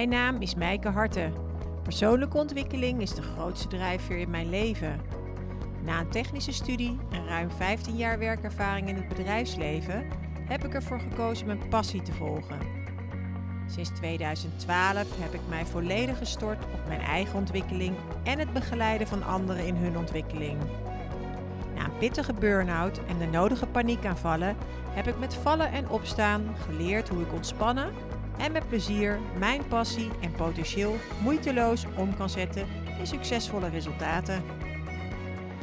Mijn naam is Mijke Harten. Persoonlijke ontwikkeling is de grootste drijfveer in mijn leven. Na een technische studie en ruim 15 jaar werkervaring in het bedrijfsleven heb ik ervoor gekozen mijn passie te volgen. Sinds 2012 heb ik mij volledig gestort op mijn eigen ontwikkeling en het begeleiden van anderen in hun ontwikkeling. Na een pittige burn-out en de nodige paniekaanvallen heb ik met vallen en opstaan geleerd hoe ik ontspannen en met plezier mijn passie en potentieel moeiteloos om kan zetten in succesvolle resultaten.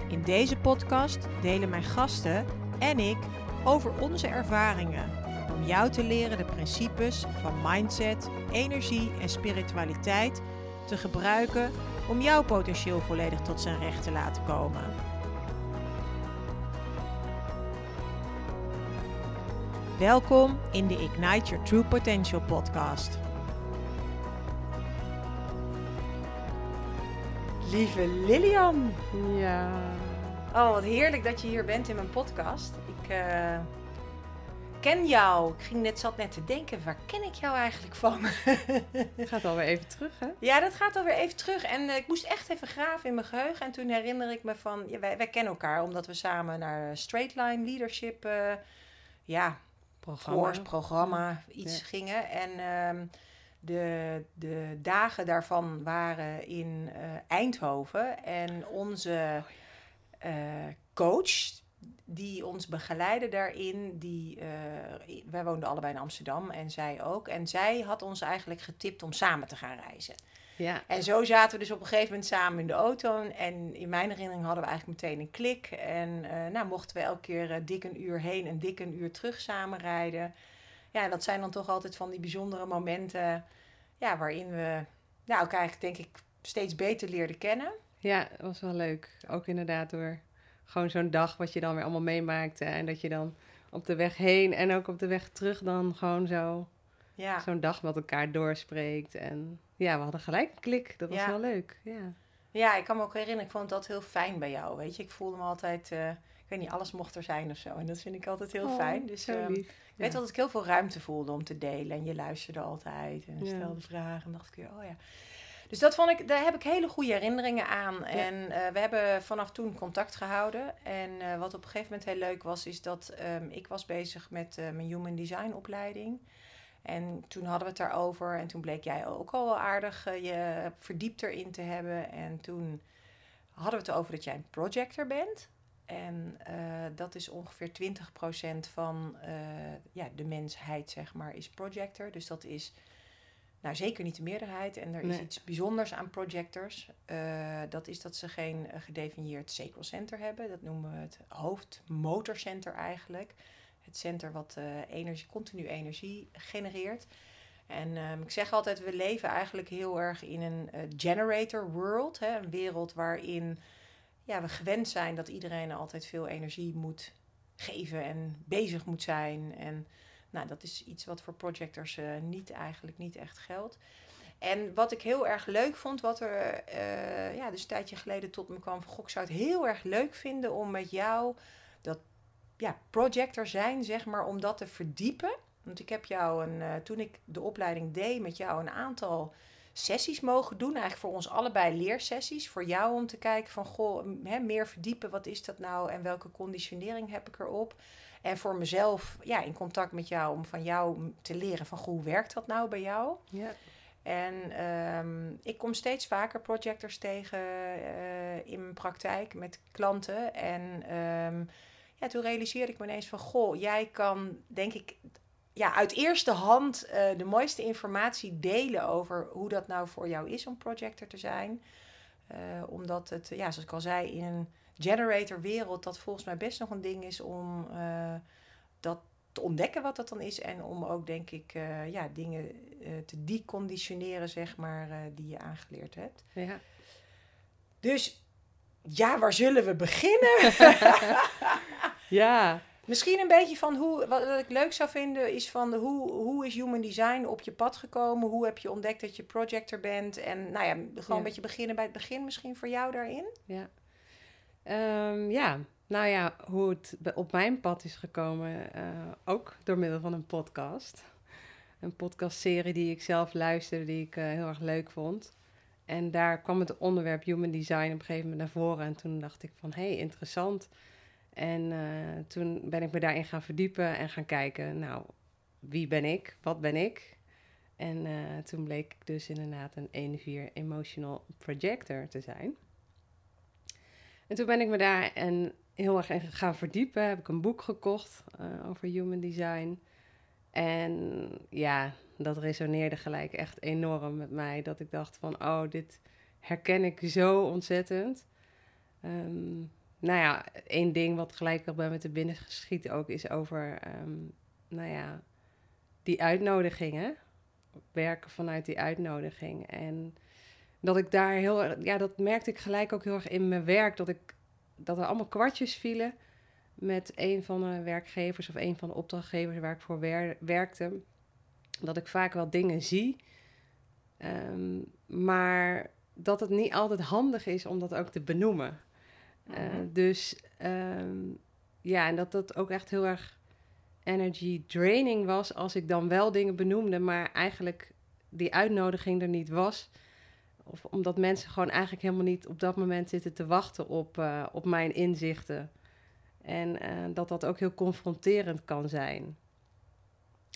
In deze podcast delen mijn gasten en ik over onze ervaringen om jou te leren de principes van mindset, energie en spiritualiteit te gebruiken om jouw potentieel volledig tot zijn recht te laten komen. Welkom in de Ignite Your True Potential podcast. Lieve Lilian. Ja. Oh, wat heerlijk dat je hier bent in mijn podcast. Ik uh, ken jou. Ik ging net, zat net te denken, waar ken ik jou eigenlijk van? Het gaat alweer even terug, hè? Ja, dat gaat alweer even terug. En uh, ik moest echt even graven in mijn geheugen. En toen herinner ik me van, ja, wij, wij kennen elkaar omdat we samen naar Straight Line Leadership... Uh, ja, programma, course, programma iets ja. gingen. En um, de, de dagen daarvan waren in uh, Eindhoven. En onze uh, coach, die ons begeleidde daarin, die, uh, wij woonden allebei in Amsterdam en zij ook. En zij had ons eigenlijk getipt om samen te gaan reizen. Ja. En zo zaten we dus op een gegeven moment samen in de auto. En in mijn herinnering hadden we eigenlijk meteen een klik. En uh, nou, mochten we elke keer uh, dik een uur heen en dik een uur terug samen rijden. Ja, dat zijn dan toch altijd van die bijzondere momenten ja, waarin we nou, elkaar eigenlijk denk ik steeds beter leerden kennen. Ja, dat was wel leuk. Ook inderdaad door gewoon zo'n dag wat je dan weer allemaal meemaakte. En dat je dan op de weg heen en ook op de weg terug dan gewoon zo ja. zo'n dag met elkaar doorspreekt. En ja, we hadden gelijk een klik. Dat was ja. wel leuk. Ja. ja, ik kan me ook herinneren, ik vond dat heel fijn bij jou. Weet je, ik voelde me altijd, uh, ik weet niet, alles mocht er zijn of zo. En dat vind ik altijd heel oh, fijn. Dus um, ik weet dat ik heel veel ruimte voelde om te delen. En je luisterde altijd en stelde vragen. En dacht ik oh ja. Dus dat vond ik, daar heb ik hele goede herinneringen aan. En uh, we hebben vanaf toen contact gehouden. En uh, wat op een gegeven moment heel leuk was, is dat um, ik was bezig met mijn Human Design opleiding. En toen hadden we het daarover. En toen bleek jij ook al wel aardig uh, je verdiept erin te hebben. En toen hadden we het over dat jij een projector bent. En uh, dat is ongeveer 20% van uh, ja, de mensheid, zeg maar, is projector. Dus dat is nou, zeker niet de meerderheid. En er is iets bijzonders aan projectors. Uh, dat is dat ze geen gedefinieerd sacral center hebben. Dat noemen we het hoofdmotorcenter eigenlijk het center wat uh, energie, continu energie genereert. En um, ik zeg altijd, we leven eigenlijk heel erg in een uh, generator world. Hè? Een wereld waarin ja, we gewend zijn dat iedereen altijd veel energie moet geven en bezig moet zijn. En nou, dat is iets wat voor projectors uh, niet eigenlijk niet echt geldt. En wat ik heel erg leuk vond, wat er ja, dus een tijdje geleden tot me kwam van... Goh, ik zou het heel erg leuk vinden om met jou dat ja, projector zijn, zeg maar, om dat te verdiepen. Want ik heb jou, een, uh, toen ik de opleiding deed, met jou een aantal sessies mogen doen. Eigenlijk voor ons allebei leersessies. Voor jou om te kijken van, goh, hè, meer verdiepen, wat is dat nou en welke conditionering heb ik erop? En voor mezelf, ja, in contact met jou, om van jou te leren van, goh, hoe werkt dat nou bij jou? Ja. En um, ik kom steeds vaker projectors tegen uh, in mijn praktijk met klanten. En um, ja, toen realiseerde ik me ineens van, goh, jij kan, denk ik, ja, uit eerste hand uh, de mooiste informatie delen over hoe dat nou voor jou is om projector te zijn. Uh, omdat het, ja, zoals ik al zei, in een generator wereld dat volgens mij best nog een ding is om uh, dat te ontdekken wat dat dan is. En om ook, denk ik, ja, dingen te deconditioneren, zeg maar, die je aangeleerd hebt. Ja. Dus ja, waar zullen we beginnen? ja. Misschien een beetje van hoe, wat ik leuk zou vinden, is van hoe, hoe is human design op je pad gekomen? Hoe heb je ontdekt dat je projector bent? En nou ja, gewoon ja. een beetje beginnen bij het begin misschien voor jou daarin. Ja. Um, ja, nou ja, hoe het op mijn pad is gekomen, uh, ook door middel van een podcast. een podcastserie die ik zelf luisterde, die ik heel erg leuk vond. En daar kwam het onderwerp human design op een gegeven moment naar voren. En toen dacht ik van, hé, hey, interessant. En toen ben ik me daarin gaan verdiepen en gaan kijken, nou, wie ben ik? Wat ben ik? En toen bleek ik dus inderdaad een 1-4 emotional projector te zijn. En toen ben ik me daar en heel erg in gaan verdiepen. Heb ik een boek gekocht uh, over human design. En ja, dat resoneerde gelijk echt enorm met mij. Dat ik dacht van, oh, dit herken ik zo ontzettend. Um, nou ja, één ding wat gelijk al bij me te binnen geschiet ook is over, um, nou ja, die uitnodigingen. Werken vanuit die uitnodiging. En dat ik daar heel ja, dat merkte ik gelijk ook heel erg in mijn werk. Dat, ik, dat er allemaal kwartjes vielen met een van de werkgevers of een van de opdrachtgevers waar ik voor werkte. Dat ik vaak wel dingen zie, um, maar dat het niet altijd handig is om dat ook te benoemen. Uh, dus um, ja, en dat dat ook echt heel erg energy draining was als ik dan wel dingen benoemde, maar eigenlijk die uitnodiging er niet was. Of omdat mensen gewoon eigenlijk helemaal niet op dat moment zitten te wachten op, uh, op mijn inzichten. En uh, dat dat ook heel confronterend kan zijn.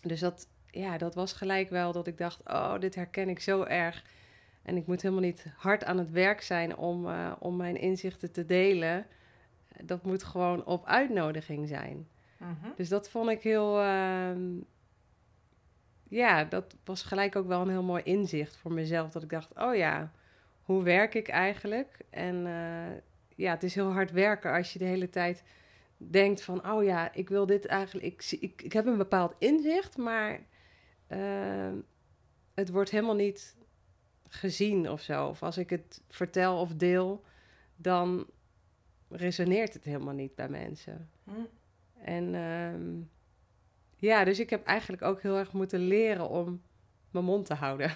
Dus dat, ja, dat was gelijk wel dat ik dacht: oh, dit herken ik zo erg. En ik moet helemaal niet hard aan het werk zijn om, uh, om mijn inzichten te delen. Dat moet gewoon op uitnodiging zijn. Uh mhm. -huh. Dus dat vond ik heel, ja, dat was gelijk ook wel een heel mooi inzicht voor mezelf. Dat ik dacht, oh ja, hoe werk ik eigenlijk? En uh, ja, het is heel hard werken als je de hele tijd denkt van, oh ja, ik wil dit eigenlijk, ik, ik, ik heb een bepaald inzicht, maar uh, het wordt helemaal niet gezien of zo. Of als ik het vertel of deel, dan resoneert het helemaal niet bij mensen. Hm. En uh, ja, dus ik heb eigenlijk ook heel erg moeten leren om mijn mond te houden.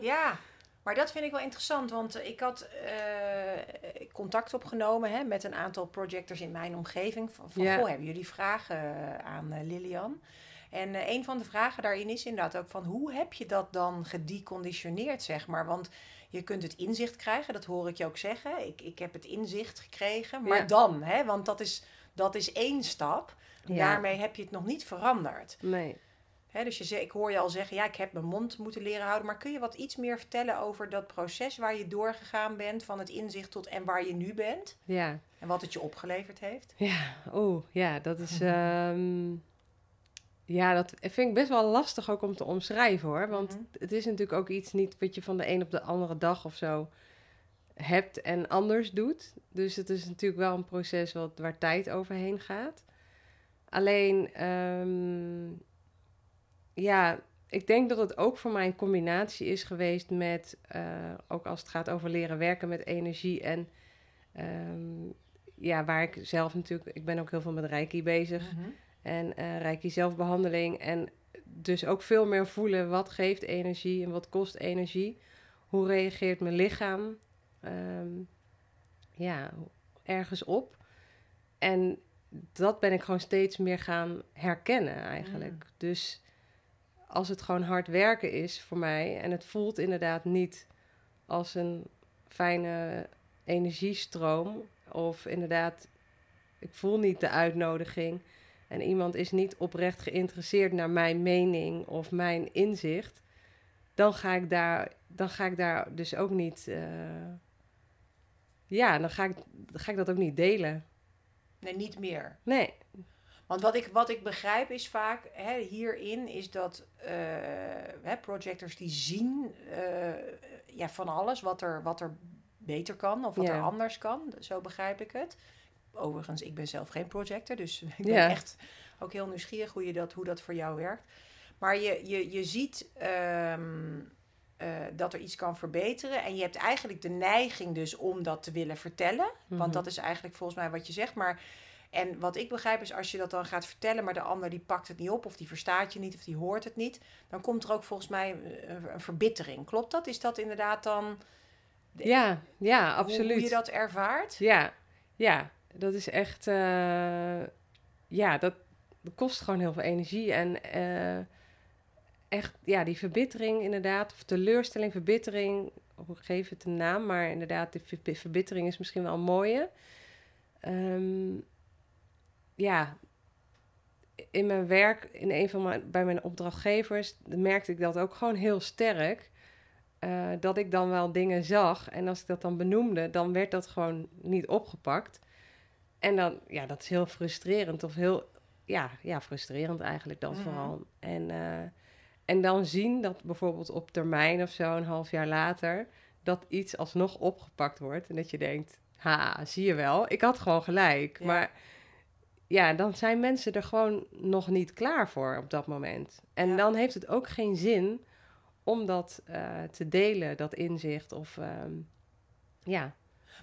ja, maar dat vind ik wel interessant, want ik had uh, contact opgenomen hè, met een aantal projectors in mijn omgeving. Van, van goh, hebben jullie vragen eh, aan Lilian? En uh, een van de vragen daarin is inderdaad ook van hoe heb je dat dan gedeconditioneerd, zeg maar? Want je kunt het inzicht krijgen, dat hoor ik je ook zeggen. Ik, ik heb het inzicht gekregen, maar dan, hè? Want dat is, dat is één stap. Daarmee heb je het nog niet veranderd. Nee. Dus je, ik hoor je al zeggen, ja, ik heb mijn mond moeten leren houden. Maar kun je wat iets meer vertellen over dat proces waar je doorgegaan bent, van het inzicht tot en waar je nu bent? Ja. En wat het je opgeleverd heeft? Ja, oh, ja, dat is. Um, ja, dat vind ik best wel lastig ook om te omschrijven hoor. Want mhm. het is natuurlijk ook iets niet wat je van de een op de andere dag of zo hebt en anders doet. Dus het is natuurlijk wel een proces wat, waar tijd overheen gaat. Alleen, um, ja, ik denk dat het ook voor mij een combinatie is geweest met, uh, ook als het gaat over leren werken met energie en um, ja, waar ik zelf natuurlijk, ik ben ook heel veel met Reiki bezig mm -hmm. en uh, Reiki zelfbehandeling en dus ook veel meer voelen wat geeft energie en wat kost energie, hoe reageert mijn lichaam, um, ja, ergens op. En dat ben ik gewoon steeds meer gaan herkennen eigenlijk. Mm. Dus als het gewoon hard werken is voor mij en het voelt inderdaad niet als een fijne energiestroom of inderdaad ik voel niet de uitnodiging en iemand is niet oprecht geïnteresseerd naar mijn mening of mijn inzicht, dan ga ik daar, dan ga ik daar dus ook niet, uh, ja, dan ga ik, dan ga ik dat ook niet delen. Nee, niet meer. Nee. Want wat ik, wat ik begrijp is vaak hè, hierin is dat uh, hè, projectors die zien uh, ja, van alles wat er, wat er beter kan of wat ja. er anders kan. Zo begrijp ik het. Overigens, ik ben zelf geen projector, dus ik ben ja. echt ook heel nieuwsgierig hoe, je dat, hoe dat voor jou werkt. Maar je, je, je ziet um, uh, dat er iets kan verbeteren. En je hebt eigenlijk de neiging dus om dat te willen vertellen. Mm -hmm. Want dat is eigenlijk volgens mij wat je zegt. Maar en wat ik begrijp is als je dat dan gaat vertellen, maar de ander die pakt het niet op, of die verstaat je niet, of die hoort het niet, dan komt er ook volgens mij een, een verbittering. Klopt dat? Is dat inderdaad dan. Ja, ja, absoluut. Hoe je dat ervaart? Ja, ja, dat is echt. Uh, ja, dat, kost gewoon heel veel energie. En uh, echt, ja, die verbittering inderdaad, of teleurstelling, verbittering, hoe geef het een naam, maar inderdaad, de verbittering is misschien wel een mooie. Ehm, ja, in mijn werk, in een van mijn, bij mijn opdrachtgevers, merkte ik dat ook gewoon heel sterk. Uh, dat ik dan wel dingen zag en als ik dat dan benoemde, dan werd dat gewoon niet opgepakt. En dan, ja, dat is heel frustrerend of heel, ja, ja frustrerend eigenlijk dan mhm. vooral. En, uh, en dan zien dat bijvoorbeeld op termijn of zo, een half jaar later, dat iets alsnog opgepakt wordt. En dat je denkt, ha, zie je wel, ik had gewoon gelijk. Maar ja, dan zijn mensen er gewoon nog niet klaar voor op dat moment. En dan heeft het ook geen zin om dat uh, te delen, dat inzicht. Of um, ja.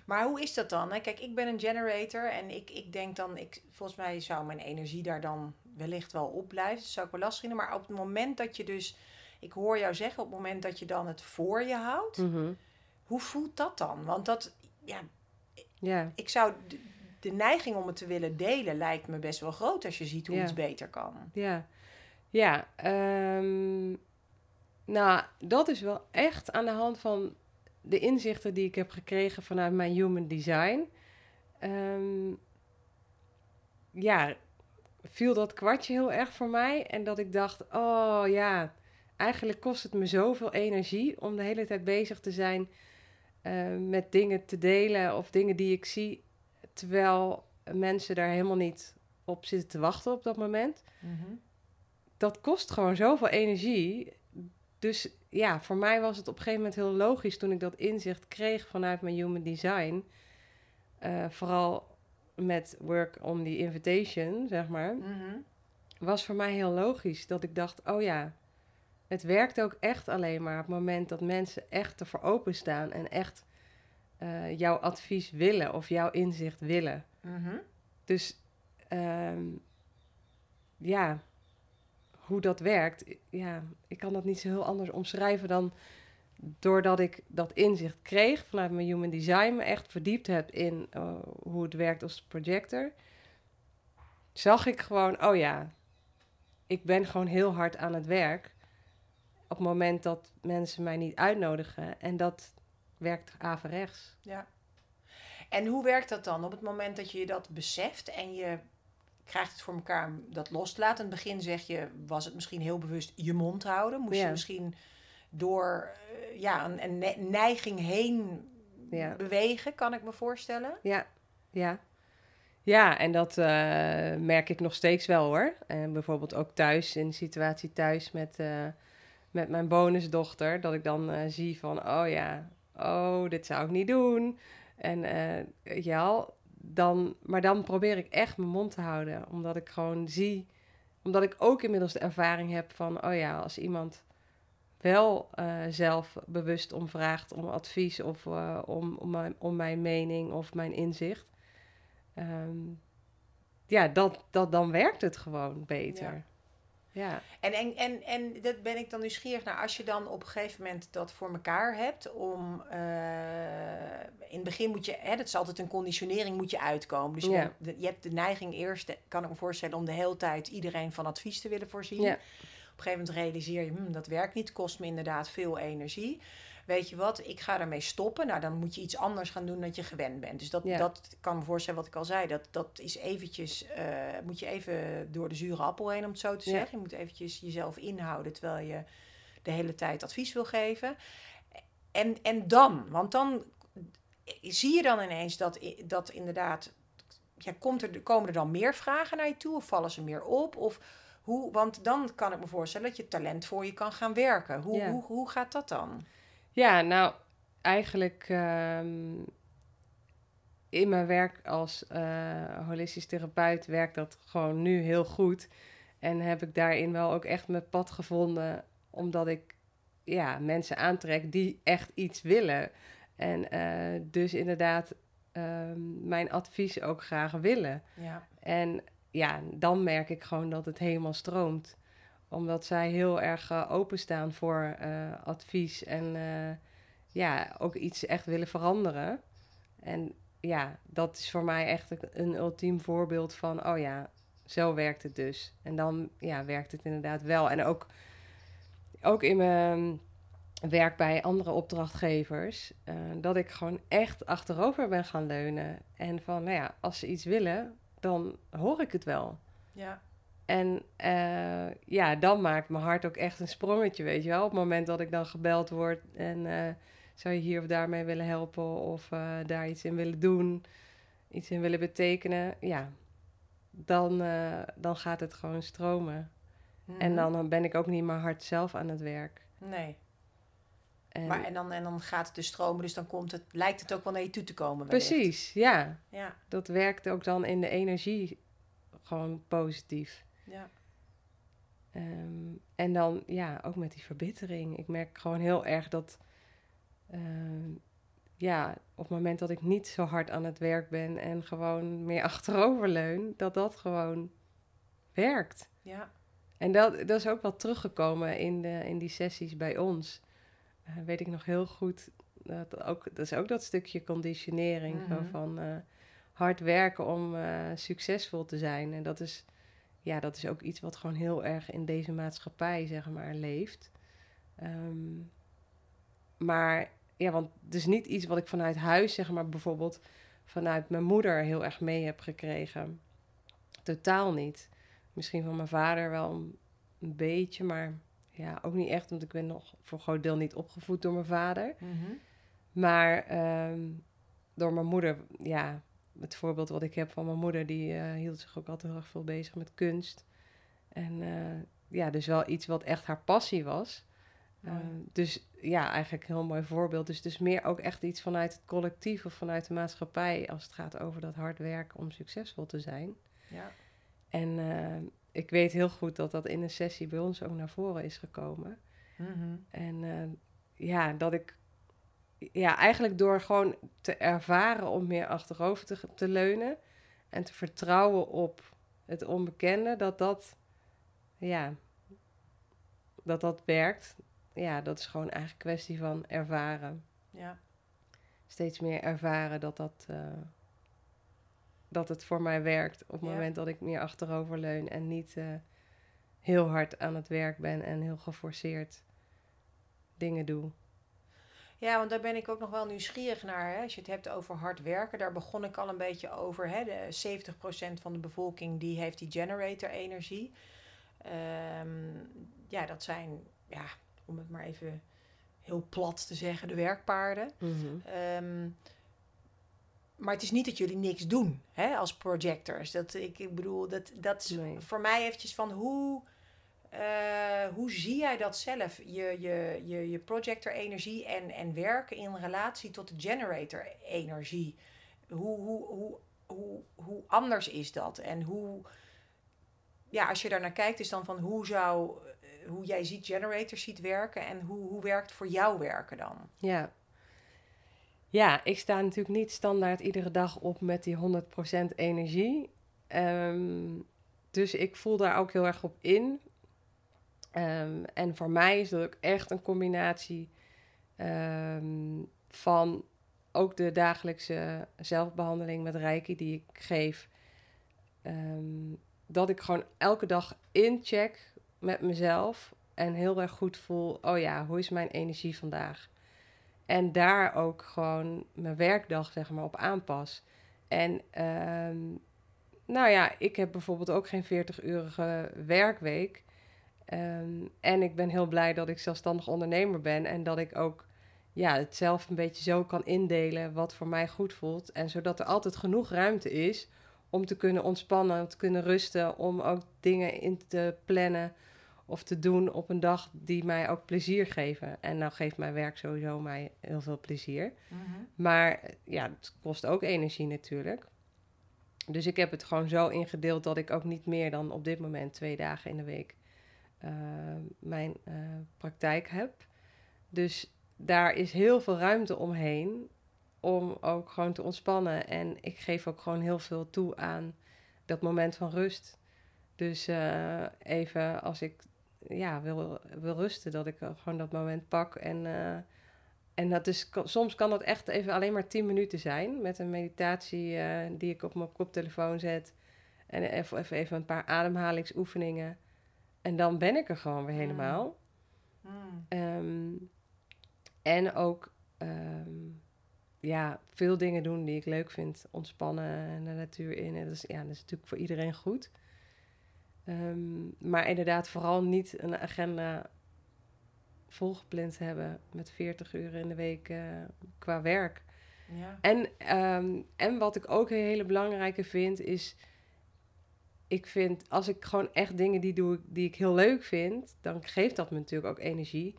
Maar hoe is dat dan? Kijk, ik ben een generator en ik, ik denk dan, ik, volgens mij zou mijn energie daar dan wellicht wel op blijven. Dat zou ik wel lastig vinden. Maar op het moment dat je dus, ik hoor jou zeggen, op het moment dat je dan het voor je houdt, mhm. hoe voelt dat dan? Want dat, ja, ja. ik zou, de, neiging om het te willen delen lijkt me best wel groot als je ziet hoe iets beter kan. Ja, ja. Um, nou, dat is wel echt aan de hand van de inzichten die ik heb gekregen vanuit mijn human design. Ehm, ja, viel dat kwartje heel erg voor mij. En dat ik dacht, oh ja, eigenlijk kost het me zoveel energie om de hele tijd bezig te zijn uh, met dingen te delen of dingen die ik zie, terwijl mensen daar helemaal niet op zitten te wachten op dat moment. Mhm. Dat kost gewoon zoveel energie. Dus ja, voor mij was het op een gegeven moment heel logisch toen ik dat inzicht kreeg vanuit mijn human design. Uh, vooral met work on the invitation, zeg maar. Mhm. Was voor mij heel logisch dat ik dacht: oh ja, het werkt ook echt alleen maar op het moment dat mensen echt ervoor openstaan en echt uh, jouw advies willen of jouw inzicht willen. Mhm. Dus um, ja, hoe dat werkt, ja, ik kan dat niet zo heel anders omschrijven dan doordat ik dat inzicht kreeg vanuit mijn human design, me echt verdiept heb in uh, hoe het werkt als projector, zag ik gewoon, oh ja, ik ben gewoon heel hard aan het werk op het moment dat mensen mij niet uitnodigen. En dat werkt averechts. Ja. En hoe werkt dat dan op het moment dat je dat beseft en je krijgt het voor elkaar dat los te laten? In het begin zeg je, was het misschien heel bewust je mond houden? Moest je misschien door uh, ja, een, een, neiging heen ja. bewegen, kan ik me voorstellen? Ja, ja. Ja, en dat uh, merk ik nog steeds wel hoor. En bijvoorbeeld ook thuis, in de situatie thuis met, uh, met mijn bonusdochter, dat ik dan zie van, oh ja, oh, dit zou ik niet doen. En ja, dan, maar dan probeer ik echt mijn mond te houden. Omdat ik gewoon zie, omdat ik ook inmiddels de ervaring heb van, oh ja, als iemand wel uh, zelf bewust om vraagt om advies of uh, om, om, mijn, om mijn mening of mijn inzicht. Um, ja, dat, dat, dan werkt het gewoon beter. Ja. Ja. En, en, en, en dat ben ik dan nieuwsgierig naar. Als je dan op een gegeven moment dat voor elkaar hebt om... Uh, in het begin moet je... Hè, dat is altijd een conditionering, moet je uitkomen. Dus je, je hebt de neiging eerst, kan ik me voorstellen... om de hele tijd iedereen van advies te willen voorzien. Ja. Op een gegeven moment realiseer je... Hm, dat werkt niet, kost me inderdaad veel energie weet je wat, ik ga ermee stoppen. Nou, dan moet je iets anders gaan doen dan je gewend bent. Dus dat, dat kan me voorstellen wat ik al zei. Dat, dat is eventjes, uh, moet je even door de zure appel heen, om het zo te zeggen. Je moet eventjes jezelf inhouden terwijl je de hele tijd advies wil geven. En, en dan, want dan zie je dan ineens dat, dat inderdaad, ja, komt er, komen er dan meer vragen naar je toe of vallen ze meer op? Of hoe, want dan kan ik me voorstellen dat je talent voor je kan gaan werken. Hoe, hoe, hoe gaat dat dan? Ja, nou, eigenlijk ehm, in mijn werk als uh, holistisch therapeut werkt dat gewoon nu heel goed. En heb ik daarin wel ook echt mijn pad gevonden, omdat ik ja, mensen aantrek die echt iets willen. En uh, dus inderdaad um, mijn advies ook graag willen. Ja. En ja, dan merk ik gewoon dat het helemaal stroomt omdat zij heel erg uh, openstaan voor uh, advies en uh, ja, ook iets echt willen veranderen. En ja, dat is voor mij echt een ultiem voorbeeld van, oh ja, zo werkt het dus. En dan ja, werkt het inderdaad wel. En ook ook in mijn werk bij andere opdrachtgevers, dat ik gewoon echt achterover ben gaan leunen. En van, nou ja, als ze iets willen, dan hoor ik het wel. Ja. En uh, ja, dan maakt mijn hart ook echt een sprongetje, weet je wel. Op het moment dat ik dan gebeld word en uh, zou je hier of daar mee willen helpen of daar iets in willen doen, iets in willen betekenen, ja, dan, dan gaat het gewoon stromen. En mhm. dan ben ik ook niet mijn hart zelf aan het werk. Nee. En, maar, en, dan, en dan gaat het dus stromen, dus dan komt het, lijkt het ook wel naar je toe te komen. Precies, ja. ja. Dat werkt ook dan in de energie gewoon positief. Ja. Ehm, en dan, ja, ook met die verbittering. Ik merk gewoon heel erg dat, ehm, ja, op het moment dat ik niet zo hard aan het werk ben en gewoon meer achteroverleun, dat dat gewoon werkt. Ja. En dat, dat is ook wel teruggekomen in, de, in die sessies bij ons. Uh, weet ik nog heel goed. Dat, ook, dat is ook dat stukje conditionering mhm. van uh, hard werken om uh, succesvol te zijn. En dat is, ja, dat is ook iets wat gewoon heel erg in deze maatschappij, zeg maar, leeft. Um, maar ja, want het is niet iets wat ik vanuit huis, zeg maar, bijvoorbeeld vanuit mijn moeder heel erg mee heb gekregen. Totaal niet. Misschien van mijn vader wel een, beetje, maar ja, ook niet echt, want ik ben nog voor een groot deel niet opgevoed door mijn vader. Mhm. Maar ehm, door mijn moeder, ja, het voorbeeld wat ik heb van mijn moeder, die uh, hield zich ook altijd heel erg veel bezig met kunst. En uh, ja, dus wel iets wat echt haar passie was. Uh, dus ja, eigenlijk een heel mooi voorbeeld. Dus het is meer ook echt iets vanuit het collectief of vanuit de maatschappij als het gaat over dat hard werken om succesvol te zijn. Ja. En uh, ik weet heel goed dat dat in een sessie bij ons ook naar voren is gekomen. Mhm. En ja, dat ik ja, eigenlijk door gewoon te ervaren om meer achterover te, te leunen en te vertrouwen op het onbekende, dat dat, ja, dat dat werkt. Ja, dat is gewoon eigenlijk een kwestie van ervaren. Ja. Steeds meer ervaren dat dat, uh, dat het voor mij werkt op het moment dat ik meer achterover leun en niet uh, heel hard aan het werk ben en heel geforceerd dingen doe. Ja, want daar ben ik ook nog wel nieuwsgierig naar. Hè? Als je het hebt over hard werken, daar begon ik al een beetje over. Hè? De 70% van de bevolking die heeft die generator energie. Um, ja, dat zijn, ja, om het maar even heel plat te zeggen, de werkpaarden. Mm maar het is niet dat jullie niks doen hè, als projectors. Dat, ik, ik bedoel, dat, dat is voor mij eventjes van hoe, uh, hoe zie jij dat zelf? Je, je, je, je projector energie en, en werken in relatie tot de generator energie. Hoe, hoe, hoe, hoe, hoe anders is dat? En hoe, ja, als je daar naar kijkt, is dan van hoe zou, eh, hoe jij ziet generators ziet werken en hoe, hoe werkt voor jou werken dan? Ja, ja, ik sta natuurlijk niet standaard iedere dag op met die 100% energie. Ehm, dus ik voel daar ook heel erg op in. Ehm, en voor mij is dat ook echt een combinatie ehm, van ook de dagelijkse zelfbehandeling met Reiki die ik geef. dat ik gewoon elke dag incheck met mezelf en heel erg goed voel: oh ja, hoe is mijn energie vandaag? En daar ook gewoon mijn werkdag zeg maar op aanpas. En ehm, nou ja, ik heb bijvoorbeeld ook geen 40-urige werkweek. Ehm, en ik ben heel blij dat ik zelfstandig ondernemer ben en dat ik ook ja, het zelf een beetje zo kan indelen wat voor mij goed voelt. En zodat er altijd genoeg ruimte is om te kunnen ontspannen, om te kunnen rusten, om ook dingen in te plannen of te doen op een dag die mij ook plezier geven. En nou geeft mijn werk sowieso mij heel veel plezier. Mhm. Maar ja, het kost ook energie natuurlijk. Dus ik heb het gewoon zo ingedeeld dat ik ook niet meer dan op dit moment twee dagen in de week uh, mijn uh, praktijk heb. Dus daar is heel veel ruimte omheen om ook gewoon te ontspannen. En ik geef ook gewoon heel veel toe aan dat moment van rust. Dus uh, even als ik ja, wil, wil rusten. Dat ik gewoon dat moment pak. En, en dat is, soms kan dat echt even alleen maar 10 minuten zijn. Met een meditatie die ik op mijn koptelefoon zet. En even, even een paar ademhalingsoefeningen. En dan ben ik er gewoon weer helemaal. Hmm. Ehm, en ook ehm, ja, veel dingen doen die ik leuk vind. Ontspannen en de natuur in. En dat is, ja, dat is natuurlijk voor iedereen goed. Ehm, maar inderdaad, vooral niet een agenda volgepland hebben met 40 uur in de week uh, qua werk. Ja. En, en wat ik ook een hele belangrijke vind, is... Ik vind, als ik gewoon echt dingen die doe die ik heel leuk vind... dan geeft dat me natuurlijk ook energie.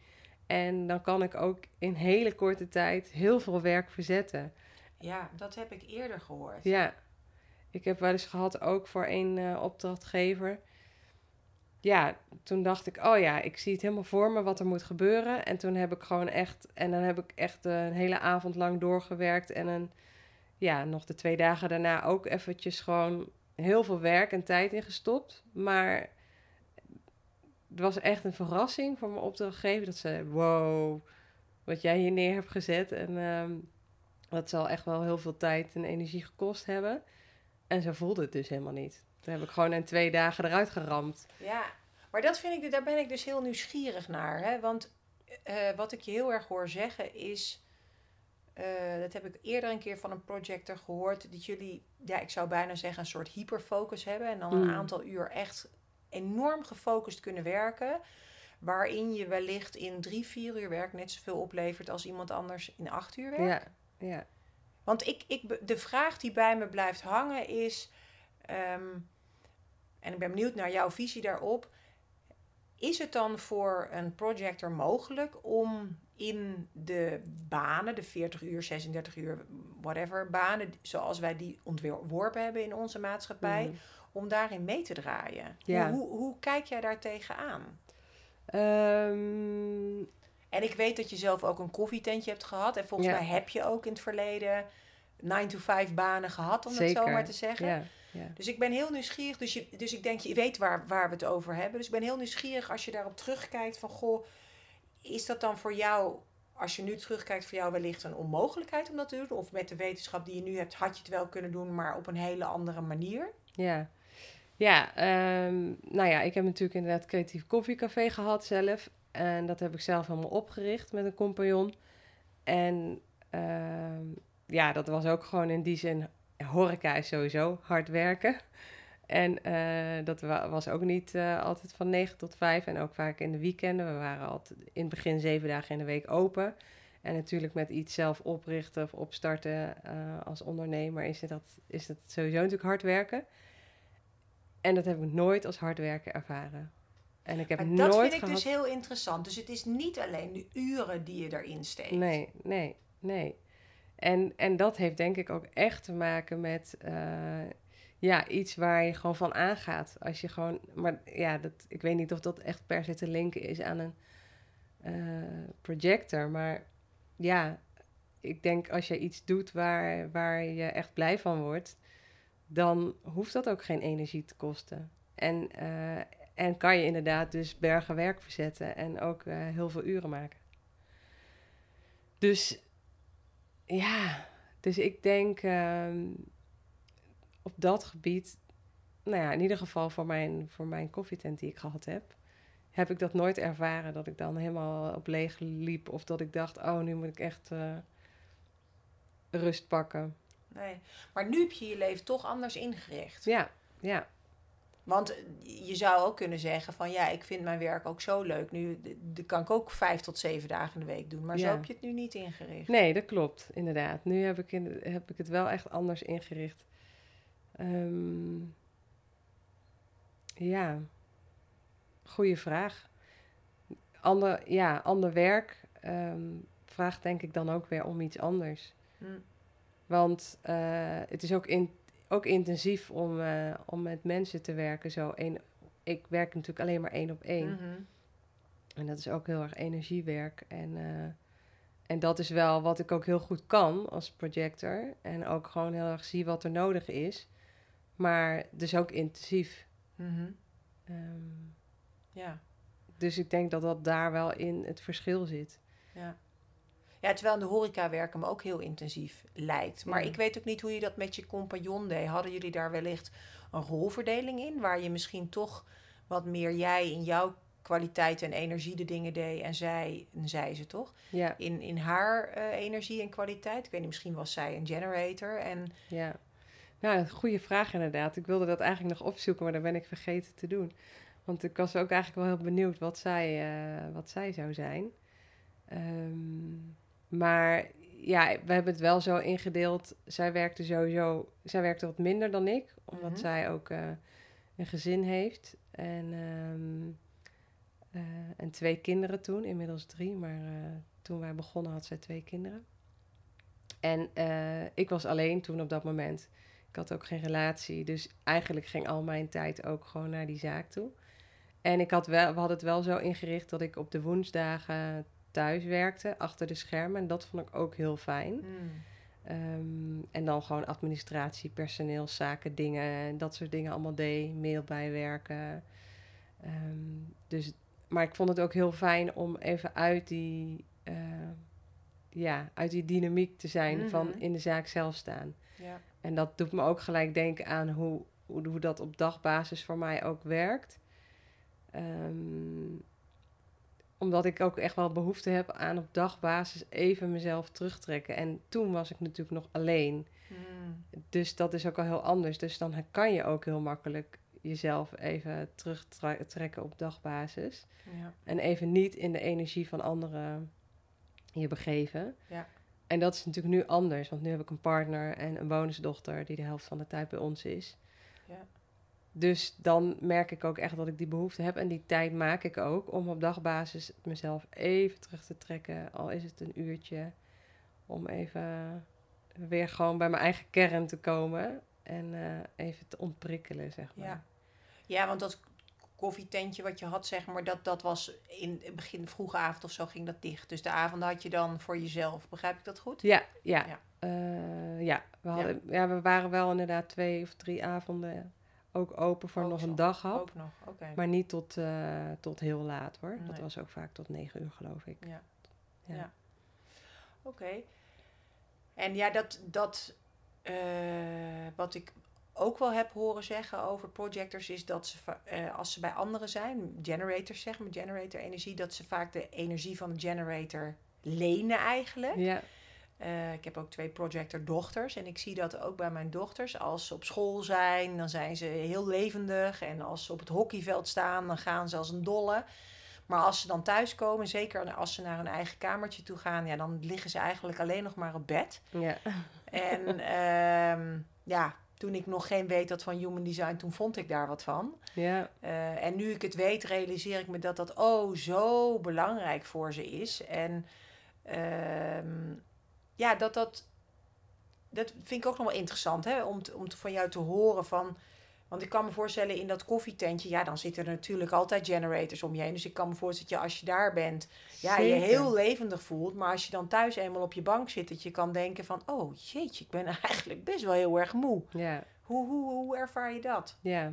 En dan kan ik ook in hele korte tijd heel veel werk verzetten. Ja, dat heb ik eerder gehoord. Ja, ik heb wel eens gehad ook voor een uh, opdrachtgever ja, toen dacht ik, oh ja, ik zie het helemaal voor me wat er moet gebeuren. En toen heb ik gewoon echt, en dan heb ik echt een hele avond lang doorgewerkt. En een, ja, nog de twee dagen daarna ook eventjes gewoon heel veel werk en tijd in gestopt. Maar het was echt een verrassing voor mijn opdrachtgever. Dat ze, wow, wat jij hier neer hebt gezet. En um, dat zal echt wel heel veel tijd en energie gekost hebben. En zo voelde het dus helemaal niet. Toen heb ik gewoon in twee dagen eruit geramd. Ja, maar dat vind ik, daar ben ik dus heel nieuwsgierig naar. Hè? Want uh, wat ik je heel erg hoor zeggen is. Uh, dat heb ik eerder een keer van een projector gehoord. Dat jullie, ja, ik zou bijna zeggen, een soort hyperfocus hebben. En dan een mm. aantal uur echt enorm gefocust kunnen werken. Waarin je wellicht in drie, vier uur werk net zoveel oplevert als iemand anders in acht uur werk. Ja, ja. Want ik, ik, de vraag die bij me blijft hangen is. Um, en ik ben benieuwd naar jouw visie daarop. Is het dan voor een projector mogelijk om in de banen, de 40 uur, 36 uur, whatever banen, zoals wij die ontworpen hebben in onze maatschappij, mhm. om daarin mee te draaien? Ja. Hoe, hoe, kijk jij daar tegenaan? Um... En ik weet dat je zelf ook een koffietentje hebt gehad. En volgens mij heb je ook in het verleden 9 to 5 banen gehad, om het zo maar te zeggen. Ja. Ja. Dus ik ben heel nieuwsgierig. Dus, je, dus ik denk, je weet waar, waar we het over hebben. Dus ik ben heel nieuwsgierig als je daarop terugkijkt van goh, is dat dan voor jou, als je nu terugkijkt, voor jou wellicht een onmogelijkheid om dat te doen? Of met de wetenschap die je nu hebt, had je het wel kunnen doen, maar op een hele andere manier? Ja. Ja, ehm, nou ja, ik heb natuurlijk inderdaad creatief koffiecafé gehad zelf. En dat heb ik zelf helemaal opgericht met een compagnon. En ehm, ja, dat was ook gewoon in die zin horeca is sowieso hard werken. En uh, dat was ook niet uh, altijd van 9 tot 5 en ook vaak in de weekenden. We waren altijd in het begin zeven dagen in de week open. En natuurlijk met iets zelf oprichten of opstarten uh, als ondernemer is, het dat, is dat sowieso natuurlijk hard werken. En dat heb ik nooit als hard werken ervaren. En ik heb maar dat vind ik dus heel interessant. Dus het is niet alleen de uren die je erin steekt. Nee, nee, nee. En, en dat heeft denk ik ook echt te maken met ja, iets waar je gewoon van aangaat. Als je gewoon, maar ja, dat, ik weet niet of dat echt per se te linken is aan een uh, projector. Maar ja, ik denk als je iets doet waar, waar je echt blij van wordt, dan hoeft dat ook geen energie te kosten. En, uh, en kan je inderdaad dus bergen werk verzetten en ook heel veel uren maken. Dus ja, dus ik denk ehm, op dat gebied, nou ja, in ieder geval voor mijn, voor mijn koffietent die ik gehad heb, heb ik dat nooit ervaren dat ik dan helemaal op leeg liep of dat ik dacht, oh, nu moet ik echt uh, rust pakken. Nee, maar nu heb je je leven toch anders ingericht. Ja, ja. Want je zou ook kunnen zeggen van ja, ik vind mijn werk ook zo leuk. Nu kan ik ook vijf tot zeven dagen in de week doen. Maar zo heb je het nu niet ingericht. Nee, dat klopt, inderdaad. Nu heb ik, in, heb ik het wel echt anders ingericht. Ehm, ja, goede vraag. Ander, ja, ander werk um, vraagt denk ik dan ook weer om iets anders. Hm. Want uh, het is ook in, ook intensief om, uh, om met mensen te werken. Zo één, ik werk natuurlijk alleen maar één op één. Mhm. En dat is ook heel erg energiewerk. En, uh, en dat is wel wat ik ook heel goed kan als projector. En ook gewoon heel erg zie wat er nodig is. Maar dus ook intensief. Mm um, ja. Dus ik denk dat dat daar wel in het verschil zit. Ja. Ja, terwijl in de horeca werken me ook heel intensief lijkt. Maar ik weet ook niet hoe je dat met je compagnon deed. Hadden jullie daar wellicht een rolverdeling in? Waar je misschien toch wat meer jij in jouw kwaliteit en energie de dingen deed en zij, en zij ze toch? Ja. In, in haar eh, energie en kwaliteit. Ik weet niet, misschien was zij een generator. En... Ja, nou, een goede vraag inderdaad. Ik wilde dat eigenlijk nog opzoeken, maar dat ben ik vergeten te doen. Want ik was ook eigenlijk wel heel benieuwd wat zij, uh, wat zij zou zijn. Um, maar ja, we hebben het wel zo ingedeeld. Zij werkte sowieso, zij werkte wat minder dan ik, omdat mhm. zij ook uh, een gezin heeft. En, um, uh, en twee kinderen toen, inmiddels drie, maar toen wij begonnen had zij twee kinderen. En ik was alleen toen op dat moment. Ik had ook geen relatie, dus eigenlijk ging al mijn tijd ook gewoon naar die zaak toe. En ik had wel, we hadden het wel zo ingericht dat ik op de woensdagen thuis werkte, achter de schermen. En dat vond ik ook heel fijn. Mm. Ehm, en dan gewoon administratie, personeel, zaken, dingen, dat soort dingen allemaal deed. Mail bijwerken. Um, dus, maar ik vond het ook heel fijn om even uit die, uh, ja, uit die dynamiek te zijn van mhm. in de zaak zelf staan. Ja. En dat doet me ook gelijk denken aan hoe, hoe, hoe dat op dagbasis voor mij ook werkt. Um, omdat ik ook echt wel behoefte heb aan op dagbasis even mezelf terugtrekken. En toen was ik natuurlijk nog alleen. Hmm. Dus dat is ook al heel anders. Dus dan kan je ook heel makkelijk jezelf even terugtrekken op dagbasis. Ja. En even niet in de energie van anderen je begeven. Ja. En dat is natuurlijk nu anders, want nu heb ik een partner en een bonusdochter die de helft van de tijd bij ons is. Ja. Dus dan merk ik ook echt dat ik die behoefte heb. En die tijd maak ik ook om op dagbasis mezelf even terug te trekken. Al is het een uurtje. Om even weer gewoon bij mijn eigen kern te komen. En uh, even te ontprikkelen, zeg maar. Ja. ja, want dat koffietentje wat je had, zeg maar, dat, dat was in het begin, vroege avond of zo, ging dat dicht. Dus de avond had je dan voor jezelf. Begrijp ik dat goed? Ja, ja. Ja, uh, ja. We, hadden, ja. ja. we waren wel inderdaad twee of drie avonden ook open voor nog een daghap. Ook nog, oké. Maar niet tot, uh, tot heel laat hoor. Nee. Dat was ook vaak tot negen uur geloof ik. Ja. Ja. ja. Oké. En ja, dat, dat uh, wat ik ook wel heb horen zeggen over projectors is dat ze uh, als ze bij anderen zijn, generators zeg maar, generator energie, dat ze vaak de energie van de generator lenen eigenlijk. Ja. Uh, ik heb ook twee projector dochters en ik zie dat ook bij mijn dochters. Als ze op school zijn, dan zijn ze heel levendig. En als ze op het hockeyveld staan, dan gaan ze als een dolle. Maar als ze dan thuiskomen, zeker als ze naar hun eigen kamertje toe gaan, ja, dan liggen ze eigenlijk alleen nog maar op bed. Ja. En uh, ja, toen ik nog geen weet had van human design, toen vond ik daar wat van. Ja. Uh, en nu ik het weet, realiseer ik me dat dat oh zo belangrijk voor ze is. En uh, ja, dat dat. Dat vind ik ook nog wel interessant, hè? Om, om van jou te horen van. Want ik kan me voorstellen in dat koffietentje, ja, dan zitten er natuurlijk altijd generators om je heen. Dus ik kan me voorstellen dat je als je daar bent, ja, je heel levendig voelt. Maar als je dan thuis eenmaal op je bank zit, dat je kan denken van, oh jeetje, ik ben eigenlijk best wel heel erg moe. Ja. Hoe, hoe, hoe ervaar je dat? Ja.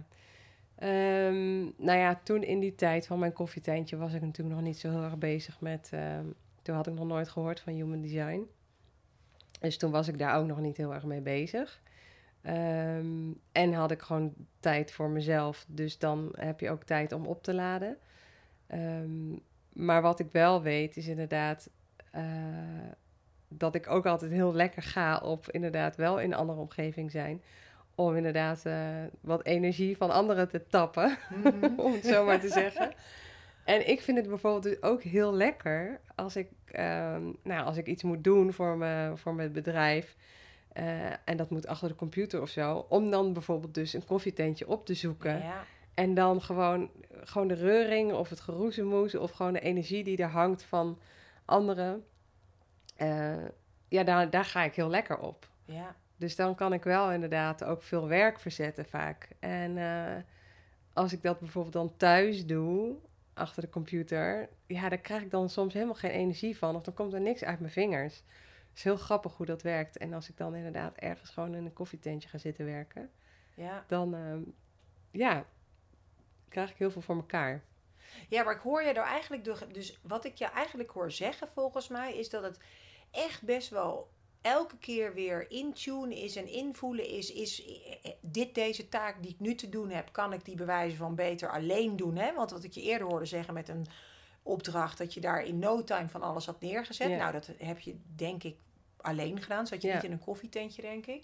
Um, nou ja, toen in die tijd van mijn koffietentje was ik natuurlijk nog niet zo heel erg bezig met. Um, toen had ik nog nooit gehoord van human design. Dus toen was ik daar ook nog niet heel erg mee bezig. Ehm, en had ik gewoon tijd voor mezelf. Dus dan heb je ook tijd om op te laden. Ehm, maar wat ik wel weet is inderdaad uh, dat ik ook altijd heel lekker ga op inderdaad wel in een andere omgeving zijn. Om inderdaad uh, wat energie van anderen te tappen, mhm. om het zo maar te zeggen. En ik vind het bijvoorbeeld dus ook heel lekker als ik, ehm, nou, als ik iets moet doen voor, me, voor mijn bedrijf. Uh, en dat moet achter de computer of zo. Om dan bijvoorbeeld dus een koffietentje op te zoeken. Ja. En dan gewoon, gewoon de reuring of het geroezemoes of gewoon de energie die er hangt van anderen. Uh, ja, daar, daar ga ik heel lekker op. Ja. Dus dan kan ik wel inderdaad ook veel werk verzetten vaak. En uh, als ik dat bijvoorbeeld dan thuis doe, achter de computer, ja, daar krijg ik dan soms helemaal geen energie van. Of dan komt er niks uit mijn vingers. Is heel grappig hoe dat werkt. En als ik dan inderdaad ergens gewoon in een koffietentje ga zitten werken, ja. dan uh, ja, krijg ik heel veel voor elkaar. Ja, maar ik hoor je er eigenlijk, dus wat ik je eigenlijk hoor zeggen volgens mij, is dat het echt best wel elke keer weer intune is en invoelen is, is dit deze taak die ik nu te doen heb, kan ik die bewijzen van beter alleen doen. Hè? Want wat ik je eerder hoorde zeggen met een opdracht, dat je daar in no time van alles had neergezet. Nou, dat heb je denk ik alleen gedaan. Zat je niet in een koffietentje, denk ik.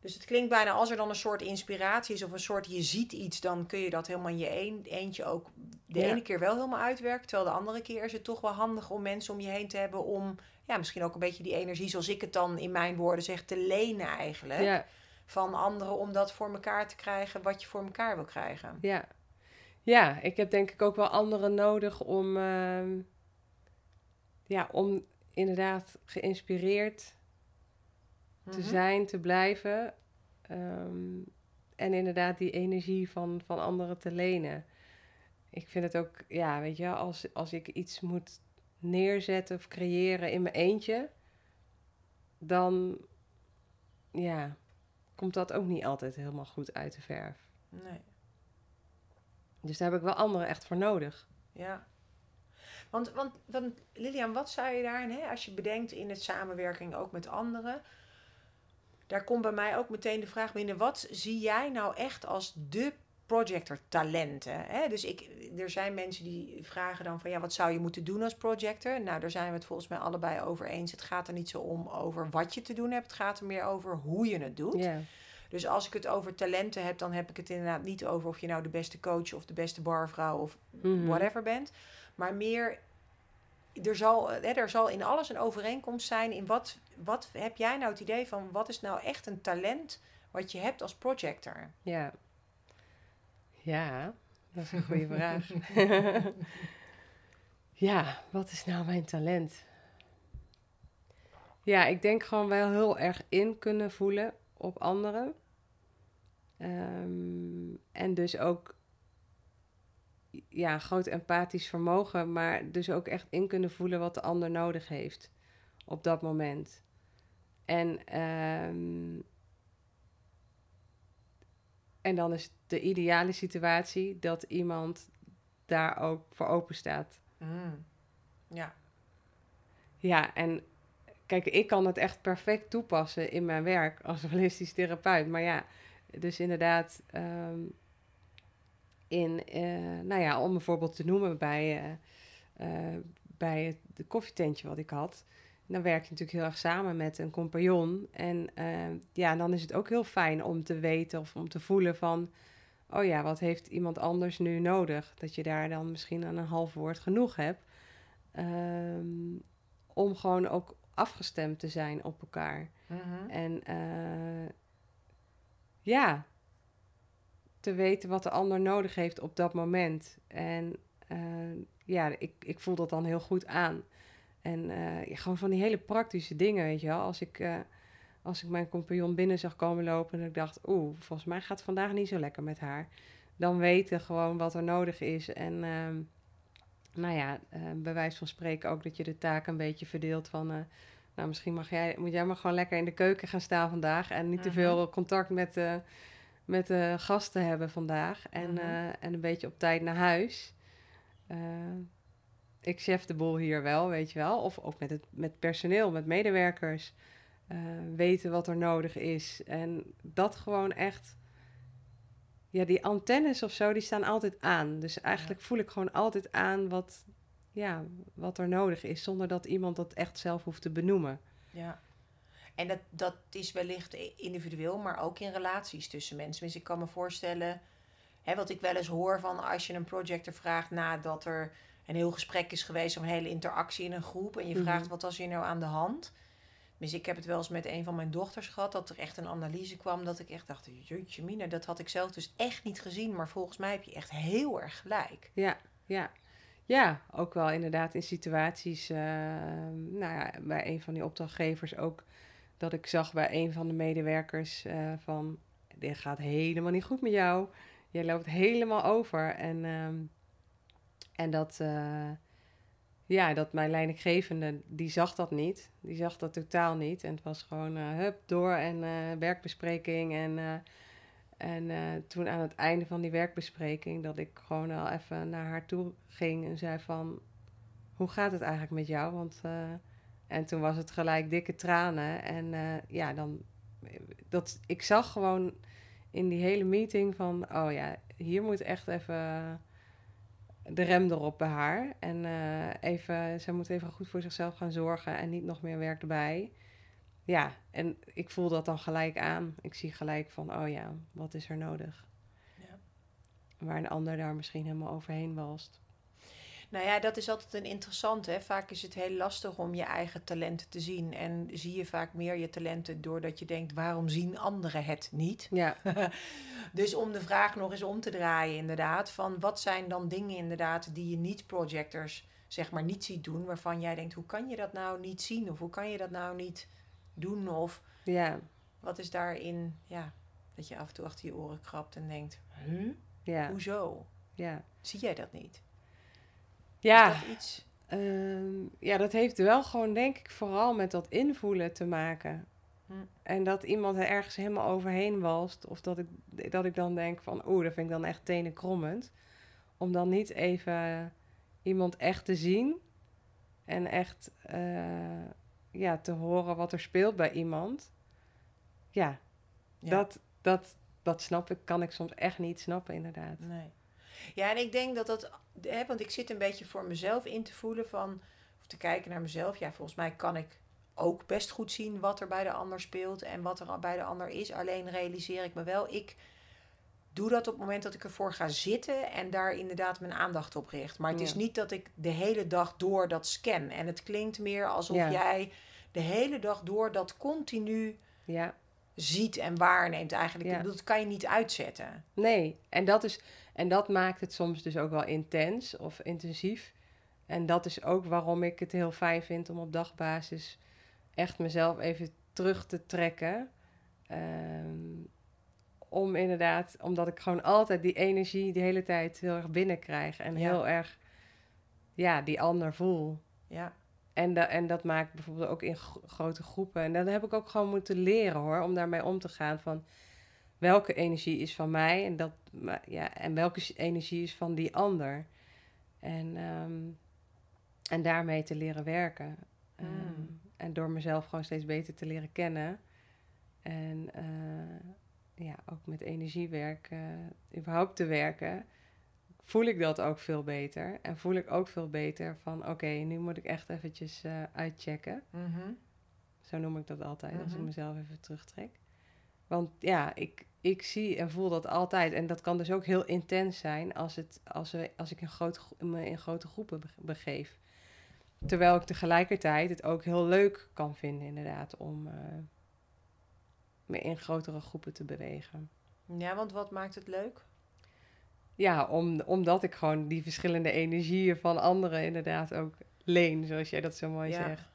Dus het klinkt bijna als er dan een soort inspiratie is of een soort je ziet iets, dan kun je dat helemaal in je een, eentje ook de ene keer wel helemaal uitwerken. Terwijl de andere keer is het toch wel handig om mensen om je heen te hebben om ja, misschien ook een beetje die energie, zoals ik het dan in mijn woorden zeg, te lenen eigenlijk. Ja. Van anderen om dat voor elkaar te krijgen wat je voor elkaar wil krijgen. Ja, ja ik heb denk ik ook wel anderen nodig om, uh, ja, om inderdaad geïnspireerd te mhm. zijn, te blijven. Ehm, en inderdaad die energie van, van anderen te lenen. Ik vind het ook, ja, weet je, als, als ik iets moet neerzetten of creëren in mijn eentje, dan ja, komt dat ook niet altijd helemaal goed uit de verf. Nee. Dus daar heb ik wel anderen echt voor nodig. Ja. Want, want, want Lilian, wat zou je daarin, hè, als je bedenkt in het samenwerking ook met anderen, daar komt bij mij ook meteen de vraag binnen: wat zie jij nou echt als de projector talenten? Hè? Dus ik, er zijn mensen die vragen dan van ja, wat zou je moeten doen als projector? Nou, daar zijn we het volgens mij allebei over eens. Het gaat er niet zo om over wat je te doen hebt, het gaat er meer over hoe je het doet. Dus als ik het over talenten heb, dan heb ik het inderdaad niet over of je nou de beste coach of de beste barvrouw of mhm. whatever bent. Maar meer er zal, hè, er zal in alles een overeenkomst zijn in wat, wat heb jij nou het idee van wat is nou echt een talent wat je hebt als projector? Ja, ja dat is een goede vraag. ja, wat is nou mijn talent? Ja, ik denk gewoon wel heel erg in kunnen voelen op anderen. Ehm, en dus ook ja, groot empathisch vermogen, maar dus ook echt in kunnen voelen wat de ander nodig heeft op dat moment. En, ehm, en dan is de ideale situatie dat iemand daar ook voor open staat. Mm. Ja. Ja, en kijk, ik kan het echt perfect toepassen in mijn werk als holistisch therapeut. Maar ja, dus inderdaad. Ehm, in, uh, nou ja, om een voorbeeld te noemen bij, uh, uh, bij het koffietentje wat ik had. Dan werk je natuurlijk heel erg samen met een compagnon. En ja, dan is het ook heel fijn om te weten of om te voelen van... oh ja, wat heeft iemand anders nu nodig? Dat je daar dan misschien aan een half woord genoeg hebt. Um, om gewoon ook afgestemd te zijn op elkaar. Mm En ja, te weten wat de ander nodig heeft op dat moment. En uh, ja, ik, ik voel dat dan heel goed aan. En uh, ja, gewoon van die hele praktische dingen, weet je wel. Als ik, uh, als ik mijn compagnon binnen zag komen lopen en ik dacht... oeh, volgens mij gaat het vandaag niet zo lekker met haar. Dan weten gewoon wat er nodig is. En uh, nou ja, bij wijze van spreken ook dat je de taak een beetje verdeelt van... nou, misschien mag jij, moet jij maar gewoon lekker in de keuken gaan staan vandaag... en niet te mhm. veel contact met met de gasten hebben vandaag. En, mhm. eh, en een beetje op tijd naar huis. Uh, ik chef de boel hier wel, weet je wel. Of ook met, het, met personeel, met medewerkers. Uh, weten wat er nodig is. En dat gewoon echt... Ja, die antennes of zo, die staan altijd aan. Dus eigenlijk voel ik gewoon altijd aan wat, ja, wat er nodig is. Zonder dat iemand dat echt zelf hoeft te benoemen. Ja. En dat, dat is wellicht individueel, maar ook in relaties tussen mensen. Dus ik kan me voorstellen, hè, wat ik wel eens hoor van als je een projector vraagt nadat er een heel gesprek is geweest of een hele interactie in een groep. En je mhm. vraagt wat was hier nou aan de hand. Dus ik heb het wel eens met een van mijn dochters gehad, dat er echt een analyse kwam. Dat ik echt dacht, jeetje mina, dat had ik zelf dus echt niet gezien. Maar volgens mij heb je echt heel erg gelijk. Ja, ja. Ja, ook wel inderdaad in situaties, uh, nou ja, bij een van die opdrachtgevers ook dat ik zag bij een van de medewerkers uh, van, dit gaat helemaal niet goed met jou. Je loopt helemaal over. En, uh, en dat, uh, ja, dat mijn leidinggevende, die zag dat niet. Die zag dat totaal niet. En het was gewoon, uh, hup, door en werkbespreking. En, en toen aan het einde van die werkbespreking, dat ik gewoon al even naar haar toe ging en zei van, hoe gaat het eigenlijk met jou? Want En toen was het gelijk dikke tranen. En uh, ja, dan... Dat, ik zag gewoon in die hele meeting van... Oh ja, hier moet echt even de rem erop bij haar. En uh, even, zij moet even goed voor zichzelf gaan zorgen en niet nog meer werk erbij. Ja, en ik voel dat dan gelijk aan. Ik zie gelijk van, oh ja, wat is er nodig? Ja. Waar een ander daar misschien helemaal overheen walst. Nou ja, dat is altijd een interessante. Vaak is het heel lastig om je eigen talenten te zien. En zie je vaak meer je talenten doordat je denkt: waarom zien anderen het niet? Ja. dus om de vraag nog eens om te draaien, inderdaad. Van wat zijn dan dingen inderdaad die je niet-projectors zeg maar niet ziet doen, waarvan jij denkt: hoe kan je dat nou niet zien? Of hoe kan je dat nou niet doen? Of ja. wat is daarin, ja, dat je af en toe achter je oren krabt en denkt: huh? Ja. Hoezo? Ja. Zie jij dat niet? Ja. dat iets? Ehm, ja, dat heeft wel gewoon, denk ik, vooral met dat invoelen te maken. Hm. En dat iemand er ergens helemaal overheen walst. Of dat ik, dat ik dan denk van, oeh, dat vind ik dan echt tenenkrommend. Om dan niet even iemand echt te zien. En echt uh, ja, te horen wat er speelt bij iemand. Ja, ja, Dat, dat, dat snap ik, kan ik soms echt niet snappen, inderdaad. Nee. Ja, en ik denk dat dat, hè, want ik zit een beetje voor mezelf in te voelen van, of te kijken naar mezelf. Ja, volgens mij kan ik ook best goed zien wat er bij de ander speelt en wat er bij de ander is. Alleen realiseer ik me wel, ik doe dat op het moment dat ik ervoor ga zitten en daar inderdaad mijn aandacht op richt. Maar het is niet dat ik de hele dag door dat scan. En het klinkt meer alsof jij de hele dag door dat continu ja. ziet en waarneemt eigenlijk. Dat kan je niet uitzetten. Nee, en dat is en dat maakt het soms dus ook wel intens of intensief. En dat is ook waarom ik het heel fijn vind om op dagbasis echt mezelf even terug te trekken. Ehm, om inderdaad, omdat ik gewoon altijd die energie de hele tijd heel erg binnenkrijg. En heel erg, ja, die ander voel. Ja. En, da en dat maakt bijvoorbeeld ook in grote groepen. En dat heb ik ook gewoon moeten leren hoor, om daarmee om te gaan. Van welke energie is van mij en, dat, ja, en welke energie is van die ander. En, um, en daarmee te leren werken. Um, En door mezelf gewoon steeds beter te leren kennen. En uh, ja, ook met energiewerk, uh, überhaupt te werken, voel ik dat ook veel beter. En voel ik ook veel beter van, oké, nu moet ik echt eventjes uh, uitchecken. Mm -hmm. Zo noem ik dat altijd, mm -hmm. als ik mhm. mezelf even terugtrek. Want ja, ik, ik zie en voel dat altijd. En dat kan dus ook heel intens zijn als, het, als, we, als ik in grote, me in grote groepen begeef. Terwijl ik tegelijkertijd het ook heel leuk kan vinden, inderdaad, om uh, me in grotere groepen te bewegen. Ja, want wat maakt het leuk? Ja, om, omdat ik gewoon die verschillende energieën van anderen inderdaad ook leen, zoals jij dat zo mooi zegt.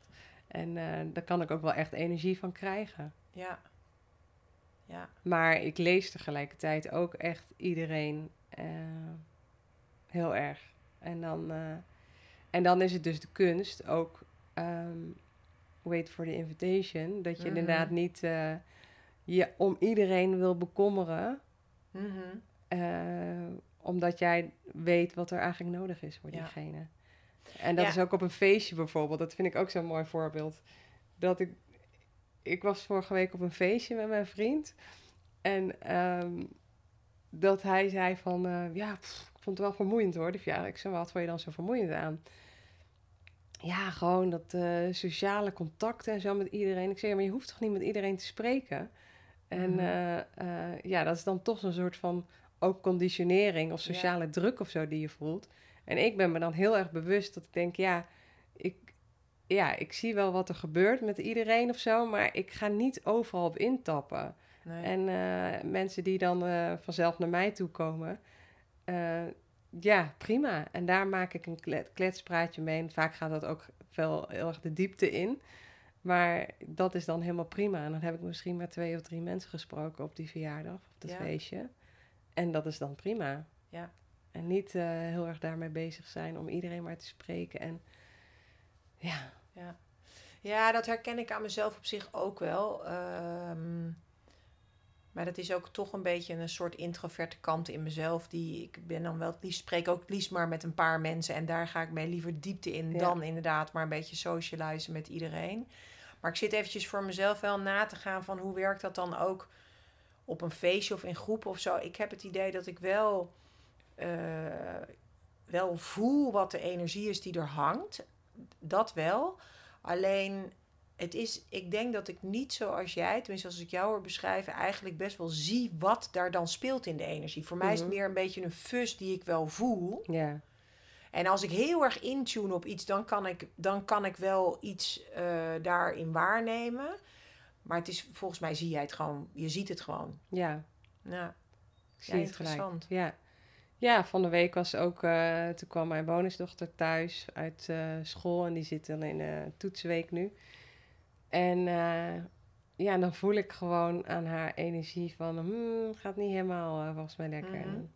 En uh, daar kan ik ook wel echt energie van krijgen. Ja. Ja. Maar ik lees tegelijkertijd ook echt iedereen uh, heel erg. En dan, uh, en dan is het dus de kunst ook um, wait for the invitation. Dat je -hmm. inderdaad niet uh, je om iedereen wil bekommeren. Mm -hmm. omdat jij weet wat er eigenlijk nodig is voor ja. diegene. En dat ja. is ook op een feestje bijvoorbeeld. Dat vind ik ook zo'n mooi voorbeeld. Dat ik ik was vorige week op een feestje met mijn vriend. En um, dat hij zei van, uh, ja, pff, ik vond het wel vermoeiend hoor, die verjaardag. Ik zei, wat vond je dan zo vermoeiend aan? Ja, gewoon dat uh, sociale contacten en zo met iedereen. Ik zei, maar je hoeft toch niet met iedereen te spreken? En uh, ja, dat is dan toch een soort van ook conditionering of sociale druk of zo die je voelt. En ik ben me dan heel erg bewust dat ik denk, ja, ja, ik zie wel wat er gebeurt met iedereen of zo, maar ik ga niet overal op intappen. Nee. En uh, mensen die dan uh, vanzelf naar mij toe komen, uh, ja, prima. En daar maak ik een kletspraatje mee. En vaak gaat dat ook wel heel erg de diepte in. Maar dat is dan helemaal prima. En dan heb ik misschien met twee of drie mensen gesproken op die verjaardag, op dat ja. feestje. En dat is dan prima. Ja. En niet heel erg daarmee bezig zijn om iedereen maar te spreken. En ja, ja. ja, dat herken ik aan mezelf op zich ook wel. Um, Maar dat is ook toch een beetje een soort introverte kant in mezelf. Die ik ben dan wel het liefst, spreek ook het liefst maar met een paar mensen. En daar ga ik mee liever diepte in dan inderdaad maar een beetje socializen met iedereen. Maar ik zit eventjes voor mezelf wel na te gaan van hoe werkt dat dan ook op een feestje of in groep of zo. Ik heb het idee dat ik wel, uh, wel voel wat de energie is die er hangt. Dat wel. Alleen het is, ik denk dat ik niet zoals jij, tenminste als ik jou hoor beschrijven, eigenlijk best wel zie wat daar dan speelt in de energie. Voor mij is het mhm. meer een beetje een fus die ik wel voel. Ja. En als ik heel erg intune op iets, dan kan ik, dan kan ik wel iets uh, daarin waarnemen. Maar het is, volgens mij zie jij het gewoon, je ziet het gewoon. Ja. Ja, ja interessant. Ja. Ja, van de week was ook, uh, toen kwam mijn bonusdochter thuis uit uh, school en die zit dan in uh, toetsweek nu. En ja, dan voel ik gewoon aan haar energie van, hmm, gaat niet helemaal volgens mij lekker. Mm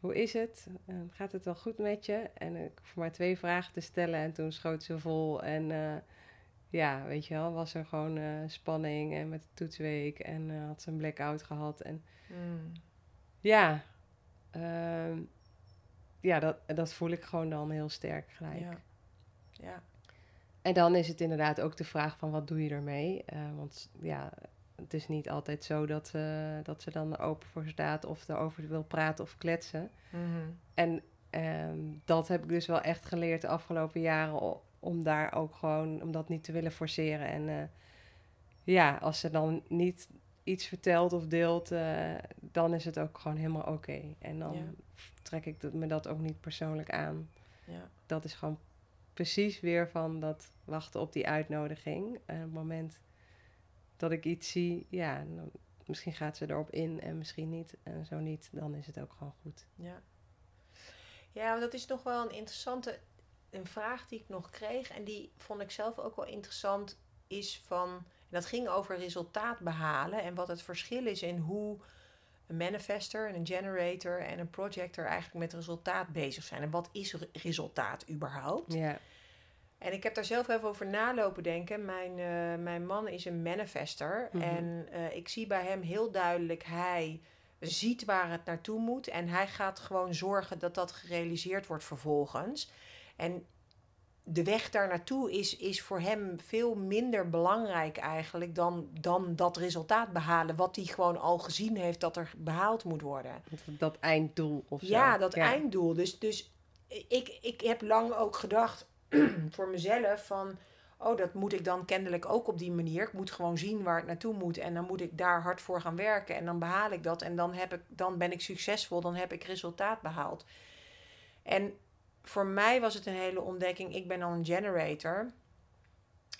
hoe is het? gaat het wel goed met je? En ik hoef maar twee vragen te stellen en toen schoot ze vol. En ja, weet je wel, was er gewoon spanning en met de toetsweek en had ze een blackout gehad. En mm. ja, uh, ja dat, dat voel ik gewoon dan heel sterk gelijk. Ja. ja. En dan is het inderdaad ook de vraag van wat doe je ermee? want ja, het is niet altijd zo dat, uh, dat ze dan open voor staat of erover wil praten of kletsen. Mhm. En ehm, dat heb ik dus wel echt geleerd de afgelopen jaren om daar ook gewoon, om dat niet te willen forceren. En uh, ja, als ze dan niet iets vertelt of deelt, uh, dan is het ook gewoon helemaal oké. En dan trek ik me dat ook niet persoonlijk aan. Ja. Dat is gewoon precies weer van dat wachten op die uitnodiging. En op het moment dat ik iets zie, ja, dan, misschien gaat ze erop in en misschien niet. En zo niet, dan is het ook gewoon goed. Ja, ja dat is nog wel een interessante een vraag die ik nog kreeg. En die vond ik zelf ook wel interessant. Is van, dat ging over resultaat behalen. En wat het verschil is in hoe een manifester en een generator en een projector eigenlijk met resultaat bezig zijn. En wat is resultaat überhaupt? Ja. En ik heb daar zelf even over nalopen denken. Mijn, uh, mijn man is een manifester. Mhm. En uh, ik zie bij hem heel duidelijk, hij ziet waar het naartoe moet. En hij gaat gewoon zorgen dat dat gerealiseerd wordt vervolgens. En de weg daar naartoe is, is voor hem veel minder belangrijk eigenlijk dan, dan dat resultaat behalen. Wat hij gewoon al gezien heeft dat er behaald moet worden. Dat einddoel of zo. Ja, dat einddoel. Dus, dus ik, ik heb lang ook gedacht voor mezelf van, oh, dat moet ik dan kennelijk ook op die manier. Ik moet gewoon zien waar het naartoe moet en dan moet ik daar hard voor gaan werken en dan behaal ik dat en dan, heb ik, dan ben ik succesvol, dan heb ik resultaat behaald. En voor mij was het een hele ontdekking. Ik ben al een generator.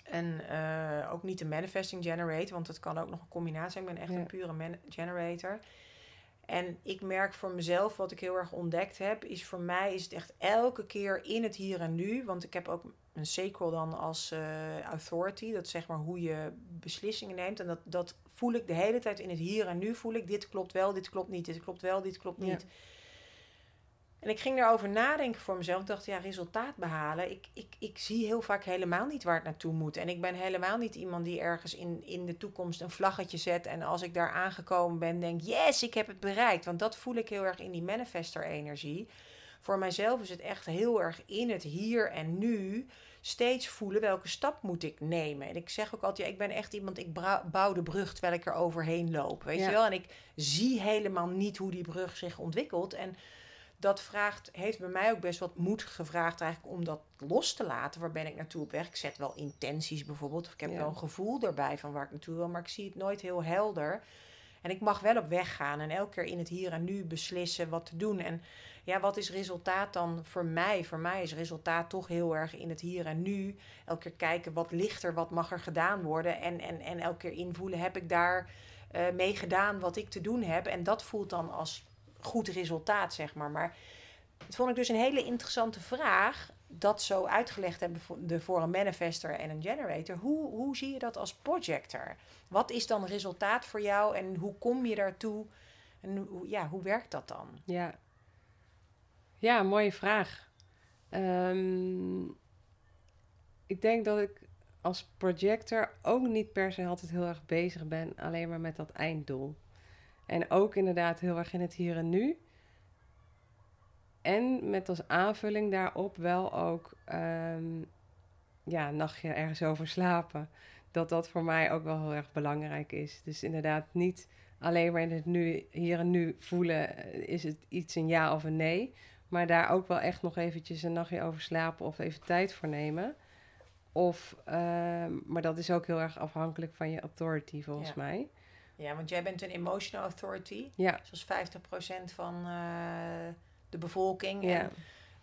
En uh, ook niet een manifesting generator, want het kan ook nog een combinatie zijn. Ik ben echt een pure generator. En ik merk voor mezelf, wat ik heel erg ontdekt heb, is voor mij is het echt elke keer in het hier en nu. Want ik heb ook een sequel dan als uh, authority. Dat zeg maar hoe je beslissingen neemt. En dat, dat voel ik de hele tijd in het hier en nu. Voel ik dit klopt wel, dit klopt niet, dit klopt wel, dit klopt niet. En ik ging erover nadenken voor mezelf. Ik dacht, ja, resultaat behalen. Ik, ik, ik zie heel vaak helemaal niet waar het naartoe moet. En ik ben helemaal niet iemand die ergens in, in de toekomst een vlaggetje zet. En als ik daar aangekomen ben, denk, yes, ik heb het bereikt. Want dat voel ik heel erg in die manifester-energie. Voor mijzelf is het echt heel erg in het hier en nu steeds voelen welke stap moet ik nemen. En ik zeg ook altijd, ja, ik ben echt iemand, ik bouw de brug terwijl ik er overheen loop. Weet je wel? En ik zie helemaal niet hoe die brug zich ontwikkelt. En dat vraagt, heeft bij mij ook best wat moed gevraagd eigenlijk om dat los te laten. Waar ben ik naartoe op weg? Ik zet wel intenties bijvoorbeeld. Of ik heb wel een gevoel erbij van waar ik naartoe wil. Maar ik zie het nooit heel helder. En ik mag wel op weg gaan en elke keer in het hier en nu beslissen wat te doen. En ja, wat is resultaat dan voor mij? Voor mij is resultaat toch heel erg in het hier en nu. Elke keer kijken wat ligt er, wat mag er gedaan worden. En, en, en elke keer invoelen, heb ik daar uh, mee gedaan wat ik te doen heb? En dat voelt dan als goed resultaat, zeg maar. Maar dat vond ik dus een hele interessante vraag. Dat zo uitgelegd hebben voor een manifester en een generator. Hoe, hoe zie je dat als projector? Wat is dan resultaat voor jou en hoe kom je daartoe? En hoe, ja, hoe werkt dat dan? Ja, ja mooie vraag. Ehm, ik denk dat ik als projector ook niet per se altijd heel erg bezig ben, alleen maar met dat einddoel. En ook inderdaad heel erg in het hier en nu. En met als aanvulling daarop wel ook um, ja, een nachtje ergens over slapen. Dat dat voor mij ook wel heel erg belangrijk is. Dus inderdaad niet alleen maar in het nu, hier en nu voelen, eh, is het iets een ja of een nee. Maar daar ook wel echt nog eventjes een nachtje over slapen of even tijd voor nemen. Of, ehm, maar dat is ook heel erg afhankelijk van je authority volgens mij. Ja, want jij bent een emotional authority. Ja. Zoals 50% van uh, de bevolking. Ja. En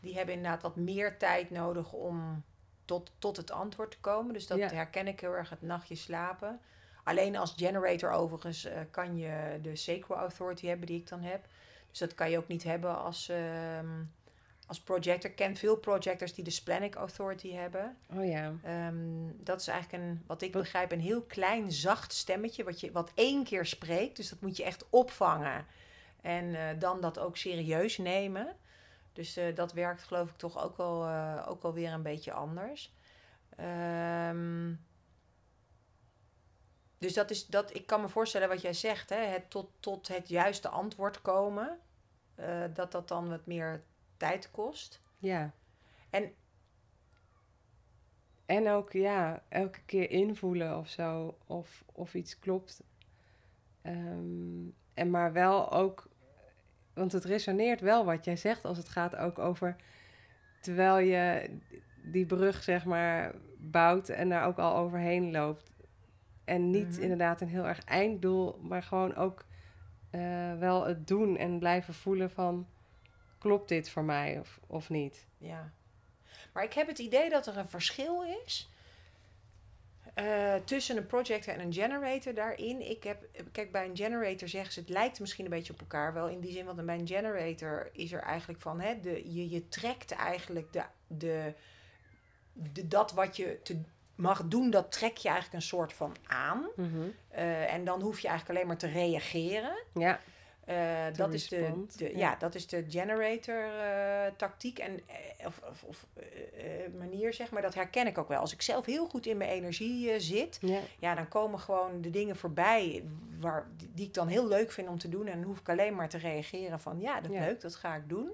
die hebben inderdaad wat meer tijd nodig om tot, tot het antwoord te komen. Dus dat herken ik heel erg, het nachtje slapen. Alleen als generator overigens uh, kan je de Sacral Authority hebben die ik dan heb. Dus dat kan je ook niet hebben als, uh, als projector. Ik ken veel projectors die de Splenic Authority hebben. Oh ja. Um, dat is eigenlijk een, wat ik begrijp, een heel klein zacht stemmetje. Wat, je, wat één keer spreekt. Dus dat moet je echt opvangen. En uh, dan dat ook serieus nemen. Dus uh, dat werkt geloof ik toch ook wel, uh, ook wel weer een beetje anders. Um, dus dat is dat, ik kan me voorstellen wat jij zegt, hè, het tot, tot het juiste antwoord komen, dat dat dan wat meer tijd kost. Ja. En, en ook, ja, elke keer invoelen of zo, of, of iets klopt. Um, en maar wel ook, want het resoneert wel wat jij zegt als het gaat ook over, terwijl je die brug zeg maar bouwt en daar ook al overheen loopt en niet mhm. inderdaad een heel erg einddoel, maar gewoon ook uh, wel het doen en blijven voelen van klopt dit voor mij of, of niet. Ja. Maar ik heb het idee dat er een verschil is uh, tussen een projector en een generator daarin. Ik heb, kijk, bij een generator zeggen ze het lijkt misschien een beetje op elkaar wel in die zin, want bij een generator is er eigenlijk van, hè, de, je, je trekt eigenlijk de, de, de, dat wat je te, mag doen, dat trek je eigenlijk een soort van aan. Mhm. Eh, en dan hoef je eigenlijk alleen maar te reageren. Ja. Uh, dat, is de, de ja. dat is de generator uh, tactiek en of, of, of manier, zeg maar. Dat herken ik ook wel. Als ik zelf heel goed in mijn energie zit, ja. ja. dan komen gewoon de dingen voorbij waar, die, ik dan heel leuk vind om te doen. En dan hoef ik alleen maar te reageren van ja, dat is leuk, dat ga ik doen.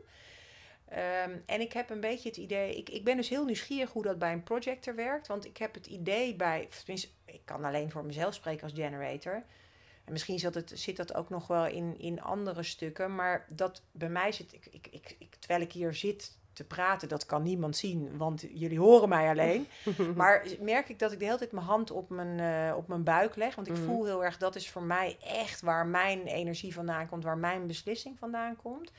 Um, en ik heb een beetje het idee, ik, ik ben dus heel nieuwsgierig hoe dat bij een projector werkt. Want ik heb het idee bij, tenminste, ik kan alleen voor mezelf spreken als generator. En misschien zit, het, zit dat ook nog wel in, in andere stukken. Maar dat bij mij zit, ik, ik, ik, ik, terwijl ik hier zit te praten, dat kan niemand zien, want jullie horen mij alleen. maar merk ik dat ik de hele tijd mijn hand op mijn, uh, op mijn buik leg. Want ik mhm. voel heel erg, dat is voor mij echt waar mijn energie vandaan komt, waar mijn beslissing vandaan komt.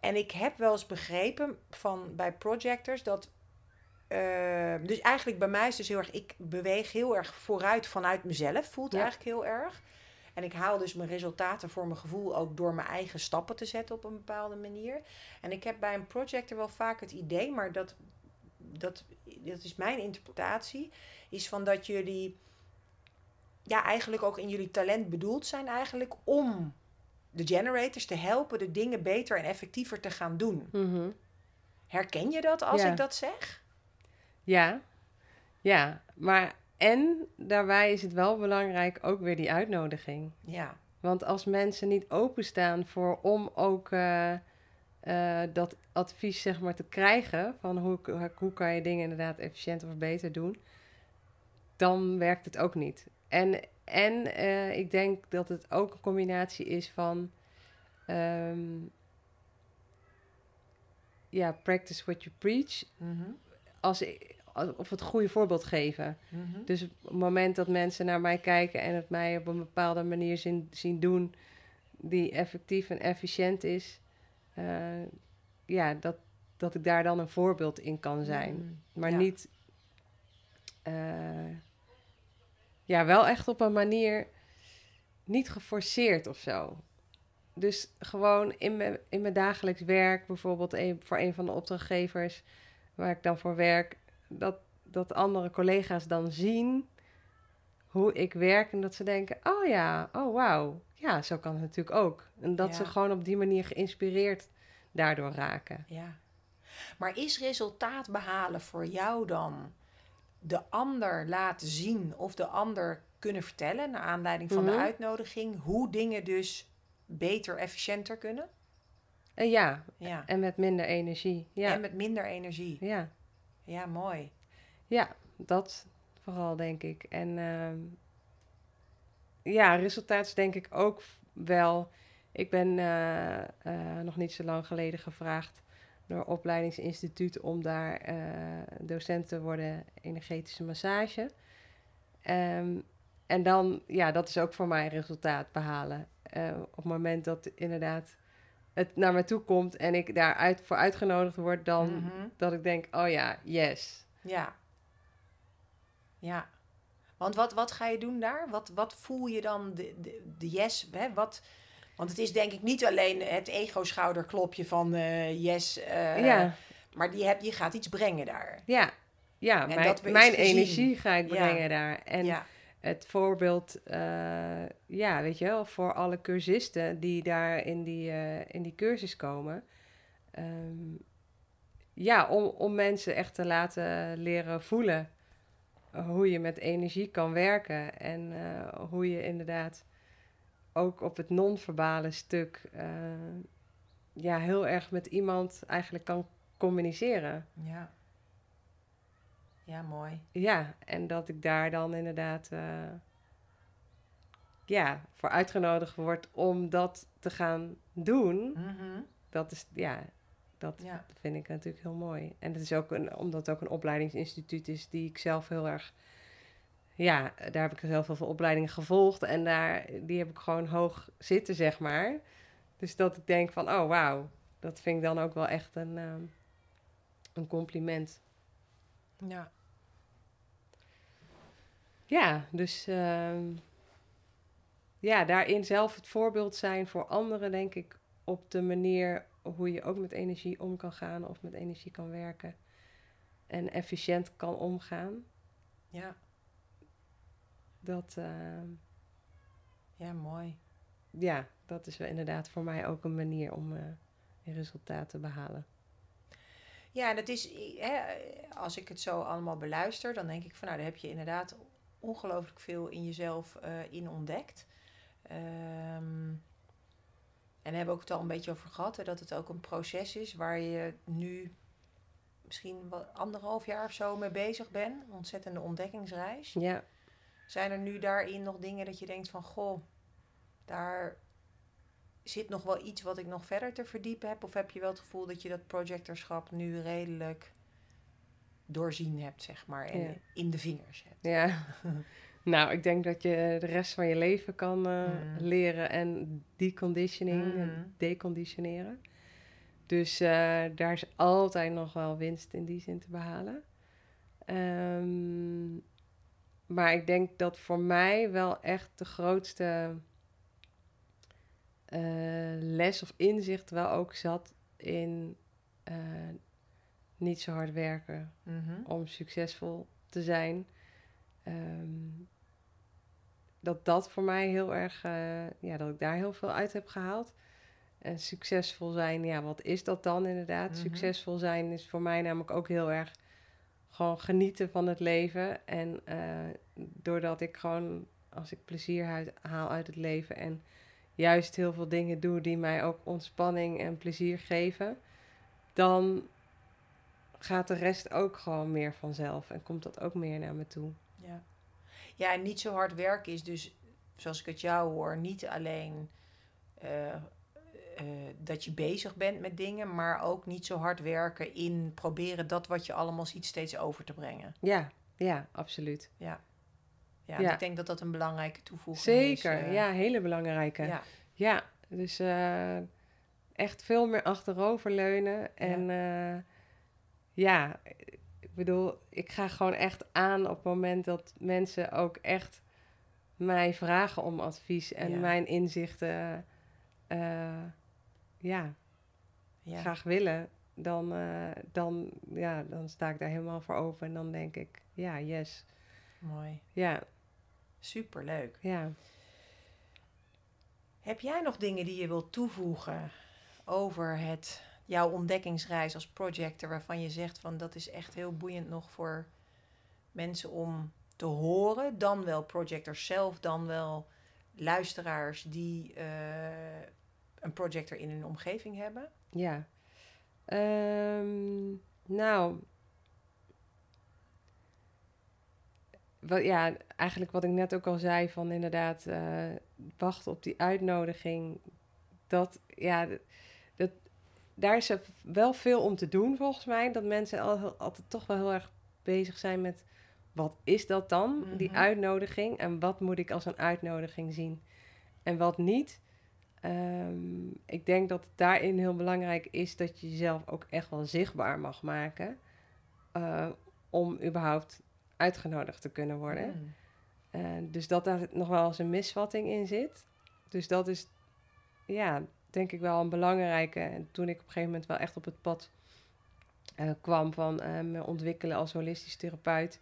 En ik heb wel eens begrepen van bij projectors dat. Uh, dus eigenlijk bij mij is dus heel erg. Ik beweeg heel erg vooruit vanuit mezelf. Voelt eigenlijk heel erg. En ik haal dus mijn resultaten voor mijn gevoel ook door mijn eigen stappen te zetten op een bepaalde manier. En ik heb bij een projector wel vaak het idee, maar dat, dat, dat is mijn interpretatie, is van dat jullie ja, eigenlijk ook in jullie talent bedoeld zijn eigenlijk om de generators te helpen de dingen beter en effectiever te gaan doen. Mhm. Herken je dat als ik dat zeg? Ja, ja, maar en daarbij is het wel belangrijk ook weer die uitnodiging. Ja. Want als mensen niet openstaan voor om ook uh, uh, dat advies zeg maar te krijgen van hoe, hoe kan je dingen inderdaad efficiënter of beter doen, dan werkt het ook niet. En en uh, ik denk dat het ook een combinatie is van. Um, ja, practice what you preach. Mm -hmm. als, of het goede voorbeeld geven. Mm -hmm. Dus op het moment dat mensen naar mij kijken en het mij op een bepaalde manier zien, zien doen, die effectief en efficiënt is, uh, ja, dat, dat ik daar dan een voorbeeld in kan zijn. Mm, maar ja. niet. Uh, ja, wel echt op een manier niet geforceerd of zo. Dus gewoon in mijn, in mijn dagelijks werk, bijvoorbeeld een, voor een van de opdrachtgevers waar ik dan voor werk, dat, dat andere collega's dan zien hoe ik werk en dat ze denken: oh ja, oh wauw, ja, zo kan het natuurlijk ook. En dat ze gewoon op die manier geïnspireerd daardoor raken. Ja. Maar is resultaat behalen voor jou dan de ander laten zien of de ander kunnen vertellen, naar aanleiding van de Mhm. uitnodiging, hoe dingen dus beter, efficiënter kunnen? En ja, Ja. en met minder energie. Ja, En met minder energie. ja. Ja, mooi. ja dat vooral denk ik. En ehm, ja, resultaat denk ik ook wel. Ik ben eh, eh, nog niet zo lang geleden gevraagd door opleidingsinstituut om daar eh, docent te worden energetische massage. Ehm, en dan, ja, dat is ook voor mij resultaat behalen. Eh, op het moment dat inderdaad het naar me toe komt en ik daar uit, voor uitgenodigd word, dan Mhm. dat ik denk, oh ja, yes. Ja. Ja. Want wat, wat ga je doen daar? Wat, wat voel je dan de, de, de yes? Hè? Wat, want het is denk ik niet alleen het ego-schouderklopje van eh, yes. eh, ja, Maar die, heb, die gaat iets brengen daar. ja, ja. En Mijn, mijn energie ga ik Ja. brengen daar. En ja. Het voorbeeld, eh, ja, weet je wel, voor alle cursisten die daar in die, eh, in die cursus komen. Ehm, ja, om, om mensen echt te laten leren voelen hoe je met energie kan werken. En eh, hoe je inderdaad ook op het non-verbale stuk ja, heel erg met iemand eigenlijk kan communiceren. Ja. Ja, mooi. Ja, en dat ik daar dan inderdaad eh, ja, voor uitgenodigd word om dat te gaan doen. Mhm. Dat is, ja, dat Ja. vind ik natuurlijk heel mooi. En het is ook een, omdat het ook een opleidingsinstituut is die ik zelf heel erg, ja, daar heb ik heel veel opleidingen gevolgd en daar, die heb ik gewoon hoog zitten, zeg maar. Dus dat ik denk van, oh wauw, dat vind ik dan ook wel echt een, ehm, een compliment. Ja. Ja, dus ehm, ja, daarin zelf het voorbeeld zijn voor anderen, denk ik, op de manier hoe je ook met energie om kan gaan of met energie kan werken en efficiënt kan omgaan. Ja. Dat, ehm, Ja, mooi. ja, dat is wel inderdaad voor mij ook een manier om eh een resultaat te behalen. Ja, dat is, hè, als ik het zo allemaal beluister, dan denk ik van nou, daar heb je inderdaad ongelooflijk veel in jezelf eh, in ontdekt. Ehm, en daar hebben we ook het al een beetje over gehad, hè, dat het ook een proces is waar je nu misschien wat anderhalf jaar of zo mee bezig bent. Een ontzettende ontdekkingsreis. Ja, Zijn er nu daarin nog dingen dat je denkt van goh, daar zit nog wel iets wat ik nog verder te verdiepen heb? Of heb je wel het gevoel dat je dat projectorschap nu redelijk doorzien hebt, zeg maar, en Ja. in de vingers hebt? ja. nou, ik denk dat je de rest van je leven kan eh, Mm. leren en deconditioning en deconditioneren. Dus eh, daar is altijd nog wel winst in die zin te behalen. Ehm, maar ik denk dat voor mij wel echt de grootste eh, les of inzicht wel ook zat in niet zo hard werken Mhm. om succesvol te zijn. Ehm, dat dat voor mij heel erg, eh, ja, dat ik daar heel veel uit heb gehaald. En succesvol zijn, ja, wat is dat dan inderdaad? Mhm. Succesvol zijn is voor mij namelijk ook heel erg gewoon genieten van het leven. En eh, doordat ik gewoon, als ik plezier uit- haal uit het leven en juist heel veel dingen doe die mij ook ontspanning en plezier geven, dan gaat de rest ook gewoon meer vanzelf en komt dat ook meer naar me toe. Ja. ja, en niet zo hard werken is dus, zoals ik het jou hoor, niet alleen eh, eh, dat je bezig bent met dingen, maar ook niet zo hard werken in proberen dat wat je allemaal ziet steeds over te brengen. Ja, ja, absoluut. Ja, Ja. ik denk dat dat een belangrijke toevoeging is. Zeker, eh, ja, hele belangrijke. Ja, ja. dus echt veel meer achteroverleunen. En ja. Ja, ik bedoel, ik ga gewoon echt aan op het moment dat mensen ook echt mij vragen om advies en Ja. mijn inzichten eh, ja, Ja. graag willen. Dan, eh, dan, ja, dan sta ik daar helemaal voor open en dan denk ik, ja, yes. Mooi. Ja, Superleuk. ja. Heb jij nog dingen die je wilt toevoegen over het, jouw ontdekkingsreis als projector, waarvan je zegt van dat is echt heel boeiend nog voor mensen om te horen. Dan wel projectors zelf, dan wel luisteraars die uh, een projector in hun omgeving hebben? Ja. Um, nou. Wat, ja, eigenlijk wat ik net ook al zei, van inderdaad uh, wachten op die uitnodiging. Dat, ja, daar is er wel veel om te doen volgens mij. Dat mensen al, altijd toch wel heel erg bezig zijn met wat is dat dan, die mhm. uitnodiging? En wat moet ik als een uitnodiging zien en wat niet? Ehm, ik denk dat het daarin heel belangrijk is dat je jezelf ook echt wel zichtbaar mag maken. Uh, om überhaupt uitgenodigd te kunnen worden. Mm. Uh, dus dat daar nog wel eens een misvatting in zit. Dus dat is, ja, denk ik wel een belangrijke. En toen ik op een gegeven moment wel echt op het pad uh, kwam van me ontwikkelen als holistisch therapeut.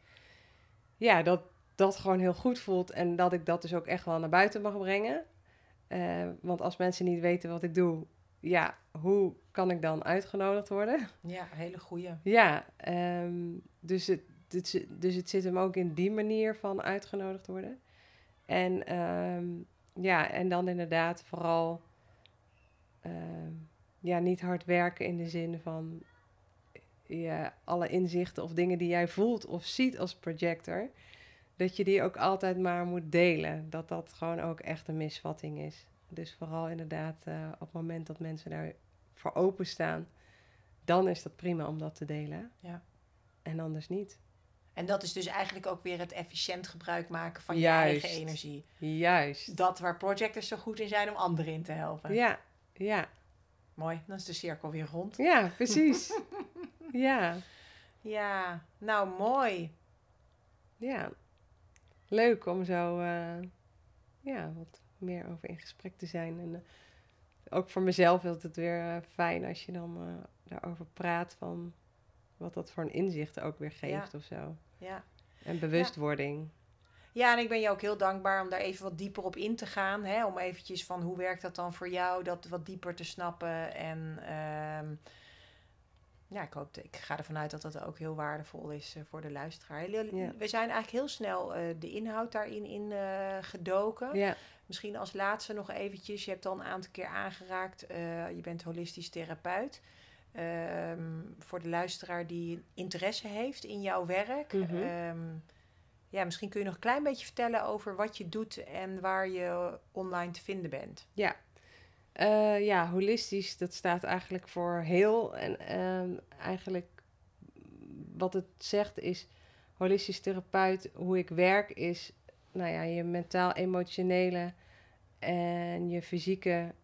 Ja, dat dat gewoon heel goed voelt en dat ik dat dus ook echt wel naar buiten mag brengen. Uh, want als mensen niet weten wat ik doe, ja, hoe kan ik dan uitgenodigd worden? Ja, hele goeie. Ja, um, dus, het, dus het zit hem ook in die manier van uitgenodigd worden. En um, ja, en dan inderdaad vooral um, ja, niet hard werken in de zin van ja, alle inzichten of dingen die jij voelt of ziet als projector dat je die ook altijd maar moet delen. Dat dat gewoon ook echt een misvatting is. Dus vooral inderdaad uh, op het moment dat mensen daar voor openstaan, dan is dat prima om dat te delen. Ja. En anders niet. En dat is dus eigenlijk ook weer het efficiënt gebruik maken van je eigen energie. Juist. Dat waar projectors zo goed in zijn om anderen in te helpen. Ja, ja. Mooi, dan is de cirkel weer rond. Ja, precies. ja. Ja, nou mooi. Ja, leuk om zo uh, ja, wat meer over in gesprek te zijn. En uh, ook voor mezelf is het weer uh, fijn als je dan daarover praat van wat dat voor een inzicht ook weer geeft ja. of zo. Ja. En bewustwording. Ja. En ik ben je ook heel dankbaar om daar even wat dieper op in te gaan. Hè? Om eventjes van hoe werkt dat dan voor jou, dat wat dieper te snappen. En uh, ja, ik, hoop, ik ga ervan uit dat dat ook heel waardevol is uh, voor de luisteraar. We zijn eigenlijk heel snel uh, de inhoud daarin in, uh, gedoken. Ja. Misschien als laatste nog eventjes. Je hebt al een aantal keer aangeraakt. je bent holistisch therapeut. Um, voor de luisteraar die interesse heeft in jouw werk. Mm -hmm. um, ja, misschien kun je nog een klein beetje vertellen over wat je doet en waar je online te vinden bent. Ja, uh, ja, holistisch, dat staat eigenlijk voor heel. En uh, eigenlijk wat het zegt is, holistisch therapeut, hoe ik werk is, nou ja, je mentaal-emotionele en je fysieke,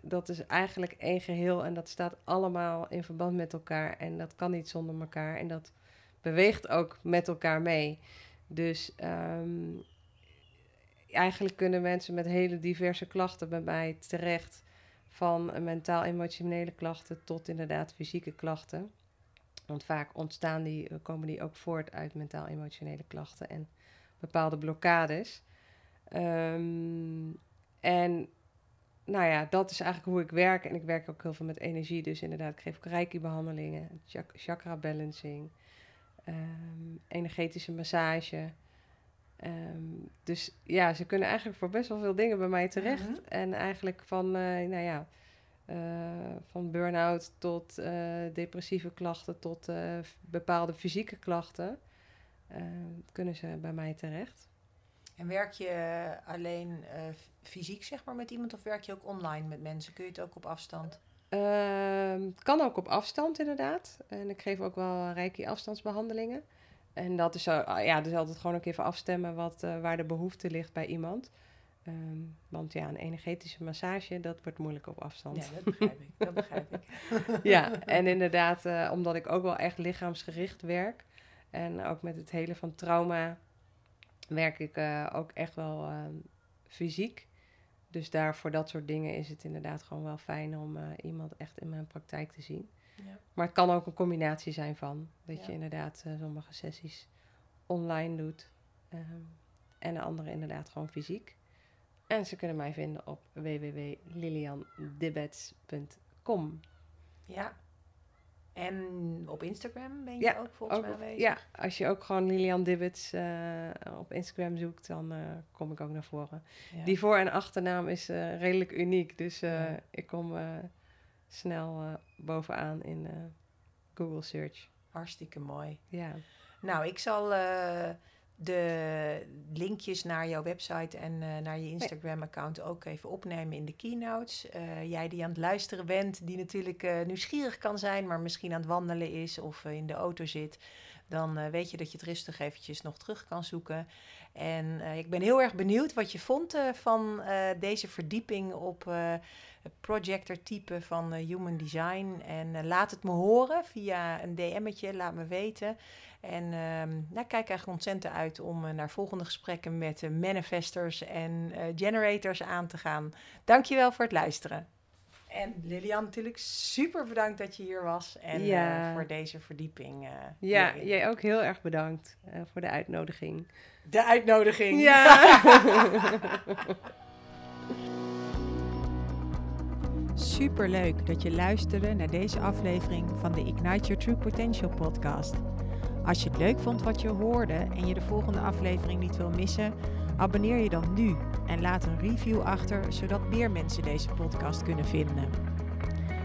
dat is eigenlijk één geheel en dat staat allemaal in verband met elkaar en dat kan niet zonder elkaar en dat beweegt ook met elkaar mee. Dus um, eigenlijk kunnen mensen met hele diverse klachten bij mij terecht van mentaal-emotionele klachten tot inderdaad fysieke klachten. Want vaak ontstaan die, eh, komen die ook voort uit mentaal-emotionele klachten en bepaalde blokkades. Um, en nou ja, dat is eigenlijk hoe ik werk. En ik werk ook heel veel met energie. Dus inderdaad, ik geef reiki-behandelingen, chakra-balancing, um, energetische massage. Um, dus ja, ze kunnen eigenlijk voor best wel veel dingen bij mij terecht. Mhm. En eigenlijk van, uh, nou ja, uh, van burn-out tot uh, depressieve klachten tot bepaalde fysieke klachten kunnen ze bij mij terecht. En werk je alleen fysiek zeg maar met iemand of werk je ook online met mensen? Kun je het ook op afstand? Ehm, het kan ook op afstand inderdaad. En ik geef ook wel reiki afstandsbehandelingen. En dat is, zo, ah, ja, dus altijd gewoon ook even afstemmen wat, uh, waar de behoefte ligt bij iemand. Um, want ja, een energetische massage, dat wordt moeilijk op afstand. Ja, dat begrijp ik. Dat begrijp ik. ja, en inderdaad, uh, omdat ik ook wel echt lichaamsgericht werk. En ook met het hele van trauma werk ik uh, ook echt wel fysiek. Dus daar voor dat soort dingen is het inderdaad gewoon wel fijn om iemand echt in mijn praktijk te zien. Ja. Maar het kan ook een combinatie zijn van dat je inderdaad uh, sommige sessies online doet um, en de andere inderdaad gewoon fysiek. En ze kunnen mij vinden op www.liliandibets.com. Ja. En op Instagram ben je ook volgens mij aanwezig? Ja, als je ook gewoon Lilian Dibbets uh, op Instagram zoekt, dan uh, kom ik ook naar voren. Die voor- en achternaam is uh, redelijk uniek, dus ik kom snel bovenaan in Google Search. Hartstikke mooi. Ja. Nou, ik zal de linkjes naar jouw website en uh, naar je Instagram-account ook even opnemen in de keynotes. Uh, jij die aan het luisteren bent, die natuurlijk uh, nieuwsgierig kan zijn, maar misschien aan het wandelen is of in de auto zit, dan weet je dat je het rustig eventjes nog terug kan zoeken. En ik ben heel erg benieuwd wat je vond van deze verdieping op het projector-type van Human Design. En laat het me horen via een DM'tje, laat me weten. En um, nou, kijk eigenlijk ontzettend uit om naar volgende gesprekken met uh, manifestors en generators aan te gaan. Dankjewel voor het luisteren. En Lilian, natuurlijk super bedankt dat je hier was en ja. voor deze verdieping. ja, jij ook heel erg bedankt voor de uitnodiging. De uitnodiging. Ja. super leuk dat je luisterde naar deze aflevering van de Ignite Your True Potential podcast. Als je het leuk vond wat je hoorde en je de volgende aflevering niet wil missen, abonneer je dan nu en laat een review achter, zodat meer mensen deze podcast kunnen vinden.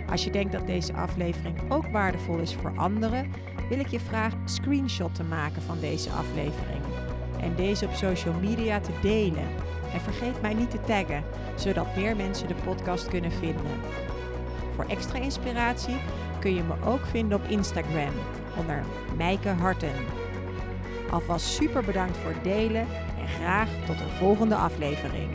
Als je denkt dat deze aflevering ook waardevol is voor anderen, wil ik je vragen een screenshot te maken van deze aflevering en deze op social media te delen. En vergeet mij niet te taggen, zodat meer mensen de podcast kunnen vinden. Voor extra inspiratie kun je me ook vinden op Instagram onder Mijke Harten. Alvast super bedankt voor het delen en graag tot een volgende aflevering.